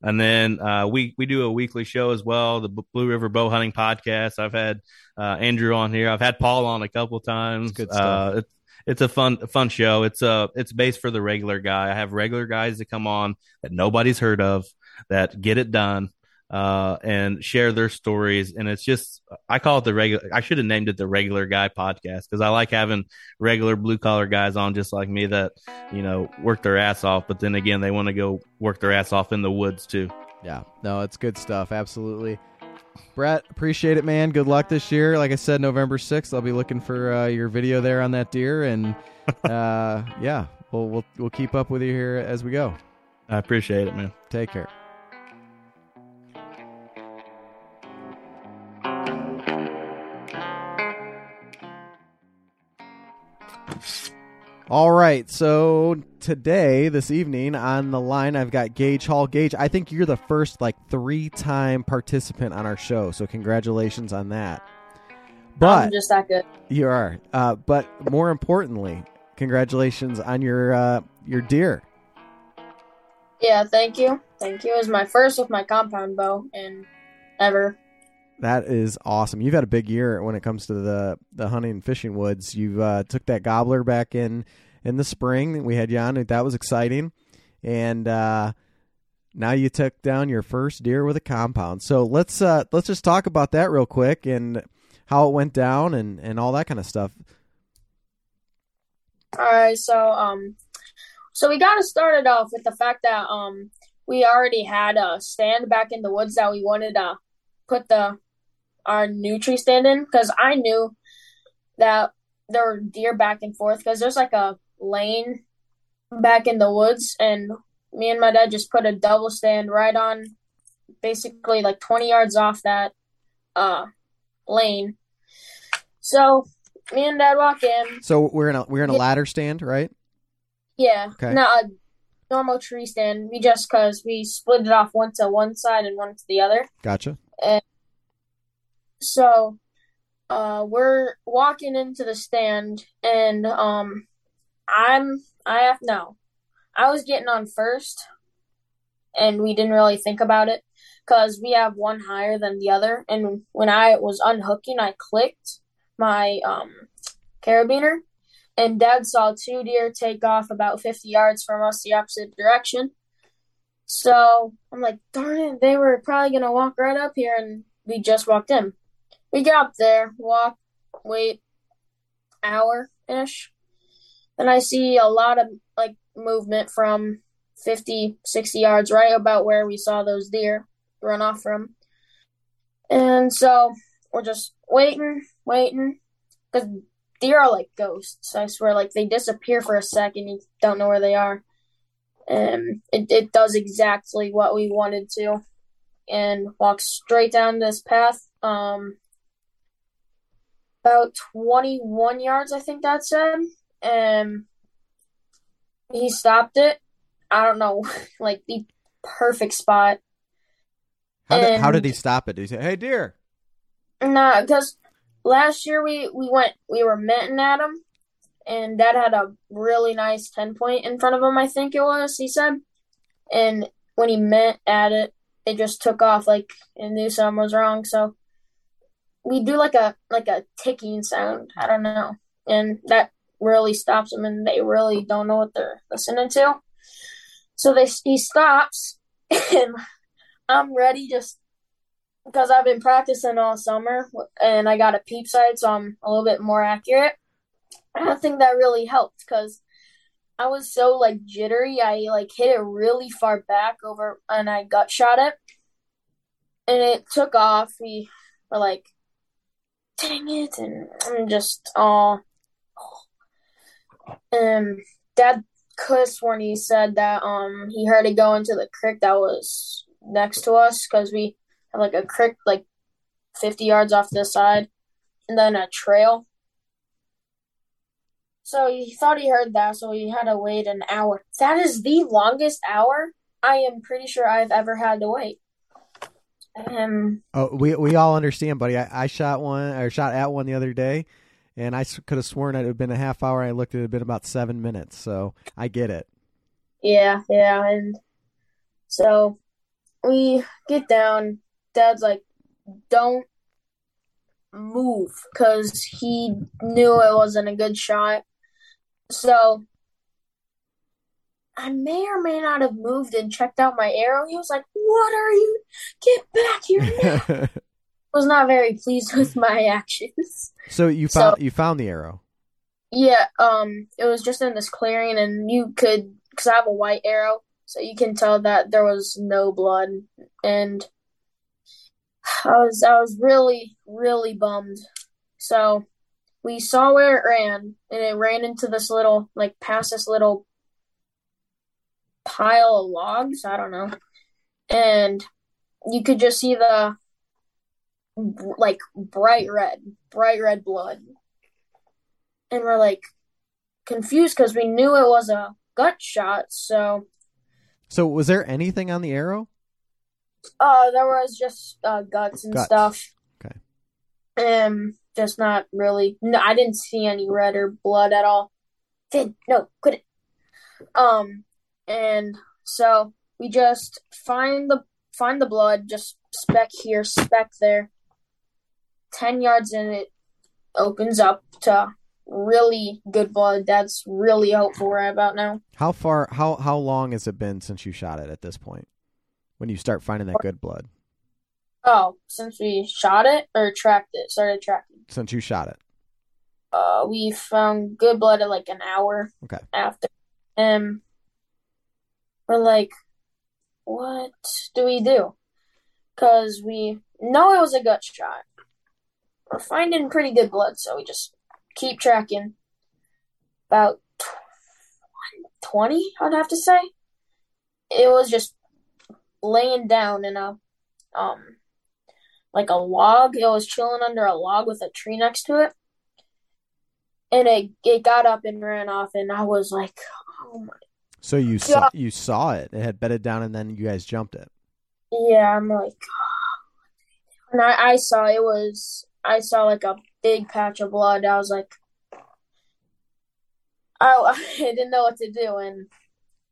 And then uh, we we do a weekly show as well, the Blue River Bow Hunting Podcast. I've had uh, Andrew on here. I've had Paul on a couple times. It's good stuff. Uh, it's, it's a fun fun show. It's uh it's based for the regular guy. I have regular guys that come on that nobody's heard of that get it done. Uh, and share their stories. And it's just, I call it the regular, I should have named it the regular guy podcast because I like having regular blue collar guys on just like me that, you know, work their ass off. But then again, they want to go work their ass off in the woods too. Yeah, no, it's good stuff. Absolutely. Brett, appreciate it, man. Good luck this year. Like I said, November 6th, I'll be looking for uh, your video there on that deer. And uh, yeah, we'll, we'll, we'll keep up with you here as we go. I appreciate it, man. Take care. All right, so today, this evening, on the line, I've got Gage Hall. Gage, I think you're the first like three-time participant on our show, so congratulations on that. But I'm just that good. You are, uh, but more importantly, congratulations on your uh, your deer. Yeah, thank you, thank you. It was my first with my compound bow and ever. That is awesome. You've had a big year when it comes to the the hunting and fishing woods. You uh, took that gobbler back in in the spring. We had you on. That was exciting, and uh, now you took down your first deer with a compound. So let's uh, let's just talk about that real quick and how it went down and and all that kind of stuff. All right, so um, so we got to start it off with the fact that um, we already had a stand back in the woods that we wanted to put the our new tree stand in because I knew that there were deer back and forth because there's like a lane back in the woods and me and my dad just put a double stand right on basically like 20 yards off that uh lane so me and dad walk in So we're in a we're in a Yeah. ladder stand, right? yeah Okay. not a normal tree stand we just because we split it off one to one side and one to the other Gotcha. And so uh we're walking into the stand and um i'm i have no i was getting on first and we didn't really think about it because we have one higher than the other and when i was unhooking i clicked my um carabiner and dad saw two deer take off about 50 yards from us the opposite direction so i'm like darn it they were probably gonna walk right up here and we just walked in we got up there, walk, wait, hour ish. Then I see a lot of like movement from 50, 60 yards, right about where we saw those deer run off from. And so we're just waiting, waiting, because deer are like ghosts. I swear, like they disappear for a second, you don't know where they are. And it, it does exactly what we wanted to and walk straight down this path. Um, about 21 yards, I think that said. And he stopped it. I don't know, like the perfect spot. How did, how did he stop it? Did he say, "Hey, deer"? Nah, because last year we we went we were mitting at him, and Dad had a really nice ten point in front of him. I think it was. He said, and when he met at it, it just took off like and knew something was wrong. So we do like a like a ticking sound. I don't know, and that really stops them, and they really don't know what they're listening to. So they he stops, and I'm ready just because I've been practicing all summer and I got a peep sight, so I'm a little bit more accurate. I think that really helped because I was so like jittery. I like hit it really far back over and I gut shot it, and it took off. We were like, "Dang it!" and I'm just all. Um, Dad could have sworn he said that um he heard it go into the creek that was next to us because we have like a creek like 50 yards off this side and then a trail. So he thought he heard that, so he had to wait an hour. That is the longest hour I am pretty sure I've ever had to wait. Um, Oh, we we all understand, buddy. I, I shot one or shot at one the other day, and I could have sworn it had been a half hour. I looked at it, it had been about seven minutes, so I get it. yeah, yeah, and so we get down. Dad's like, "Don't move," because he knew it wasn't a good shot. So I may or may not have moved and checked out my arrow. He was like, "What are you? Get was not very pleased with my actions. so you So- found you found the arrow. Yeah, um, it was just in this clearing, and you could, because I have a white arrow, so you can tell that there was no blood, and I was I was really really bummed. So we saw where it ran, and it ran into this little like past this little pile of logs. I don't know, and you could just see the like bright red, bright red blood and we're like confused because we knew it was a gut shot. So, So was there anything on the arrow? uh, there was just uh, guts and Guts. stuff. Okay. Um, just not really. No, I didn't see any red or blood at all. Did no, quit it. Um, and so we just find the find the blood, just speck here, speck there. Ten yards and it opens up to really good blood. That's really hopeful right about now. How far? How how long has it been since you shot it? At this point, when you start finding that good blood, Oh, since we shot it or tracked it, started tracking. since you shot it. Uh, we found good blood at like an hour Okay. after. And we're like, what do we do? Because we know it was a gut shot. We're finding pretty good blood, so we just keep tracking. About 20, I'd have to say. It was just laying down in a, um, like a log. It was chilling under a log with a tree next to it and it it got up and ran off, and I was like, oh my, So you saw you saw it. It had bedded down, and then you guys jumped it. yeah, I'm like, and I I saw it was I saw like a big patch of blood. I was like, I I didn't know what to do, and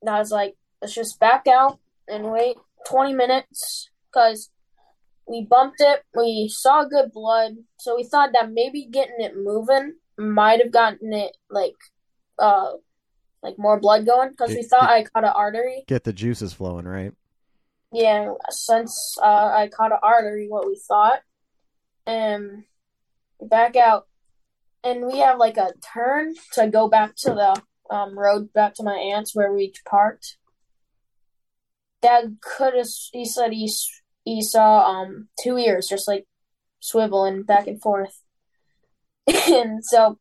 I was like, let's just back out and wait 20 minutes because we bumped it. We saw good blood, so we thought that maybe getting it moving might have gotten it like uh like more blood going because we thought I caught an artery. Get the juices flowing, right? Yeah, since uh, I caught an artery, what we thought, and back out, and we have like a turn to go back to the um road back to my aunt's where we parked. Dad could have. He said he he saw um two ears just like swiveling back and forth, and so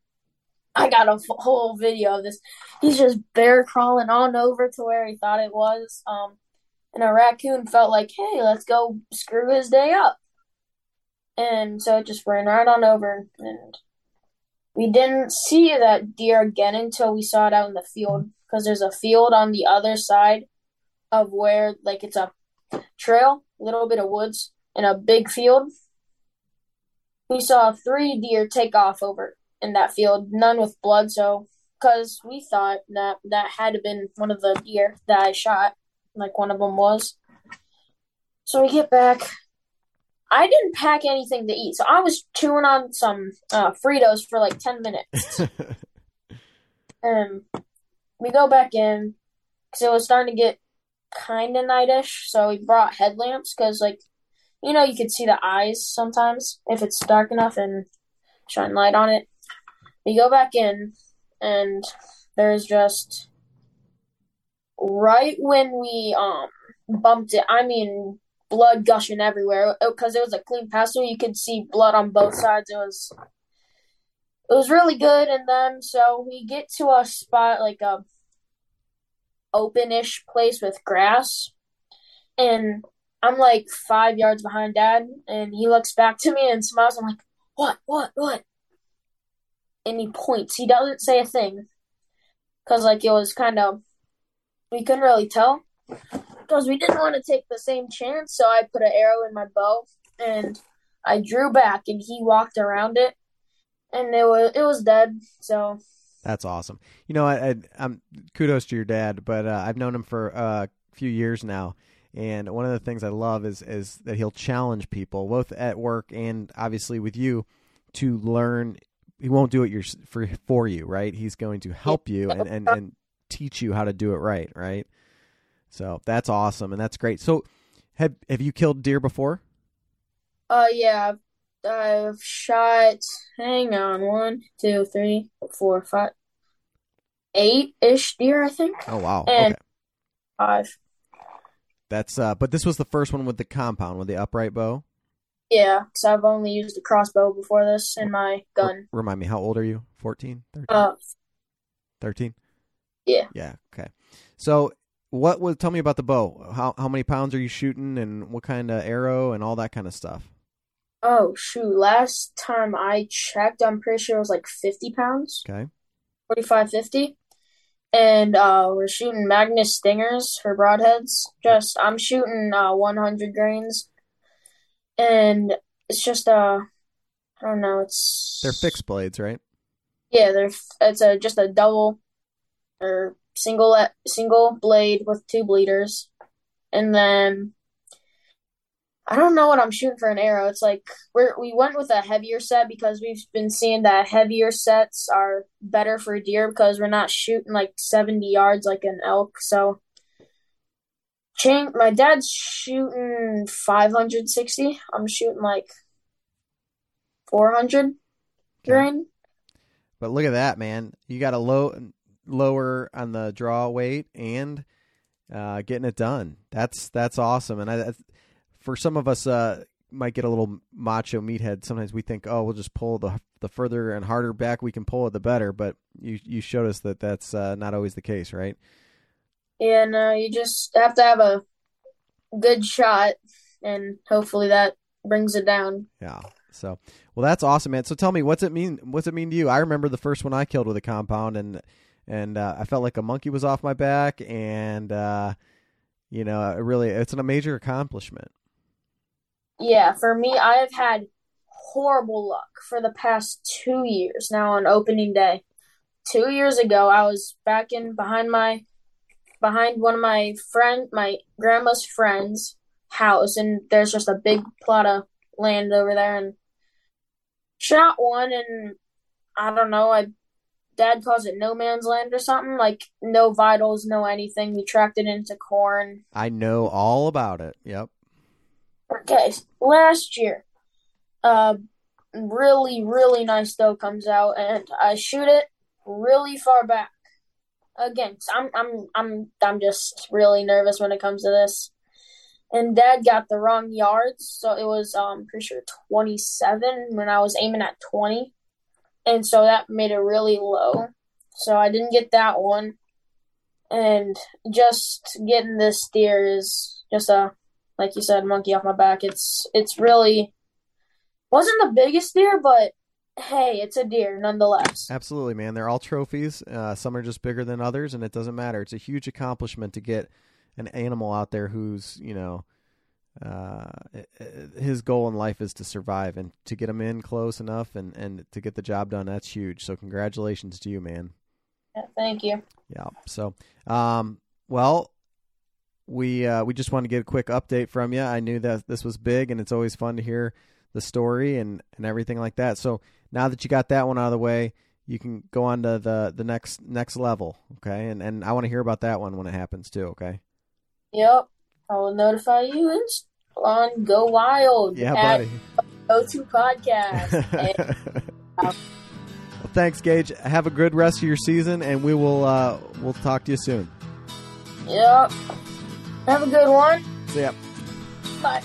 I got a whole video of this. He's just bear crawling on over to where he thought it was. Um, and a raccoon felt like, hey, let's go screw his day up. And so it just ran right on over. And we didn't see that deer again until we saw it out in the field. Because there's a field on the other side of where, like, it's a trail, a little bit of woods, and a big field. We saw three deer take off over in that field, none with blood. So, because we thought that that had been one of the deer that I shot like one of them was. So we get back. I didn't pack anything to eat, so I was chewing on some uh, Fritos for like 10 minutes. and we go back in because it was starting to get kind of nightish. So we brought headlamps because, like, you know, you could see the eyes sometimes if it's dark enough and shine light on it. We go back in, and there's just right when we um bumped it. I mean, blood gushing everywhere because it was a clean pass, so you could see blood on both sides. It was it was really good, and then so we get to a spot like a open-ish place with grass, and I'm like five yards behind Dad, and he looks back to me and smiles. I'm like, "What? What? What?" And he points. He doesn't say a thing because like it was kind of we couldn't really tell because we didn't want to take the same chance. So I put an arrow in my bow and I drew back, and he walked around it, and it was it was dead. So That's awesome. You know, I, I, I'm kudos to your dad, but uh, I've known him for uh, a few years now, and one of the things I love is is that he'll challenge people, both at work and obviously with you, to learn. He won't do it your, for for you, right? He's going to help you and, and, and teach you how to do it right, right? So that's awesome and that's great. So, have have you killed deer before? Uh, yeah, I've, shot. Hang on, one, two, three, four, five, eight ish deer, I think. Oh wow. And- okay. Five. That's uh but this was the first one with the compound with the upright bow. Yeah, because I've only used a crossbow before this in my gun. Remind me, how old are you? 14? 13? Uh, 13? Yeah. Yeah, okay. So what was tell me about the bow. How how many pounds are you shooting and what kind of arrow and all that kind of stuff? oh shoot, last time I checked, I'm pretty sure it was like 50 pounds, Okay. 45, 50. And uh, we're shooting Magnus Stingers for broadheads. Just I'm shooting uh 100 grains, and it's just uh, I don't know, it's They're fixed blades, right? Yeah, they're it's a just a double or single uh, single blade with two bleeders, and then I don't know what I'm shooting for an arrow. It's like we're we went with a heavier set because we've been seeing that heavier sets are better for deer because we're not shooting like 70 yards like an elk. So, chain. My dad's shooting 560. I'm shooting like 400 grain. But look at that, man. You got a low lower on the draw weight and uh, getting it done. That's that's awesome. And I, for some of us, uh, might get a little macho meathead. Sometimes we think, oh, we'll just pull the the further and harder back we can pull it, the better. But you you showed us that that's uh, not always the case, right? Yeah, no, you just have to have a good shot, and hopefully that brings it down. Yeah. So, well, that's awesome, man. So, tell me, what's it mean? What's it mean to you? I remember the first one I killed with a compound, and and uh, I felt like a monkey was off my back, and uh, you know, it really, it's a major accomplishment. Yeah, for me, I have had horrible luck for the past two years now on opening day. Two years ago, I was back in behind my behind one of my friend my grandma's friends' house, and there's just a big plot of land over there, and shot one, and I don't know, I dad calls it no man's land or something, like no vitals, no anything. We tracked it into corn. I know all about it. Yep. Okay, last year, uh, really, really nice doe comes out, and I shoot it really far back. Again, I'm, I'm, I'm, I'm just really nervous when it comes to this. And Dad got the wrong yards, so it was, um, pretty sure 27 when I was aiming at 20, and so that made it really low. So I didn't get that one, and just getting this deer is just a like you said, monkey off my back. It's it's really wasn't the biggest deer, but hey, it's a deer nonetheless. Absolutely, man. They're all trophies. Uh, some are just bigger than others, and it doesn't matter. It's a huge accomplishment to get an animal out there who's, you know, uh, his goal in life is to survive, and to get him in close enough and and to get the job done. That's huge. So congratulations to you, man. Yeah, thank you. Yeah. So, um, well, we uh, we just wanted to get a quick update from you. I knew that this was big, and it's always fun to hear the story and and everything like that. So now that you got that one out of the way, you can go on to the the next next level. Okay, and and I want to hear about that one when it happens too. Okay. Yep, I will notify you and on Go Wild Yeah, at buddy. Go To Podcast. And, well, thanks, Gage. Have a good rest of your season, and we will uh, we'll talk to you soon. yep. Have a good one. See ya. Bye.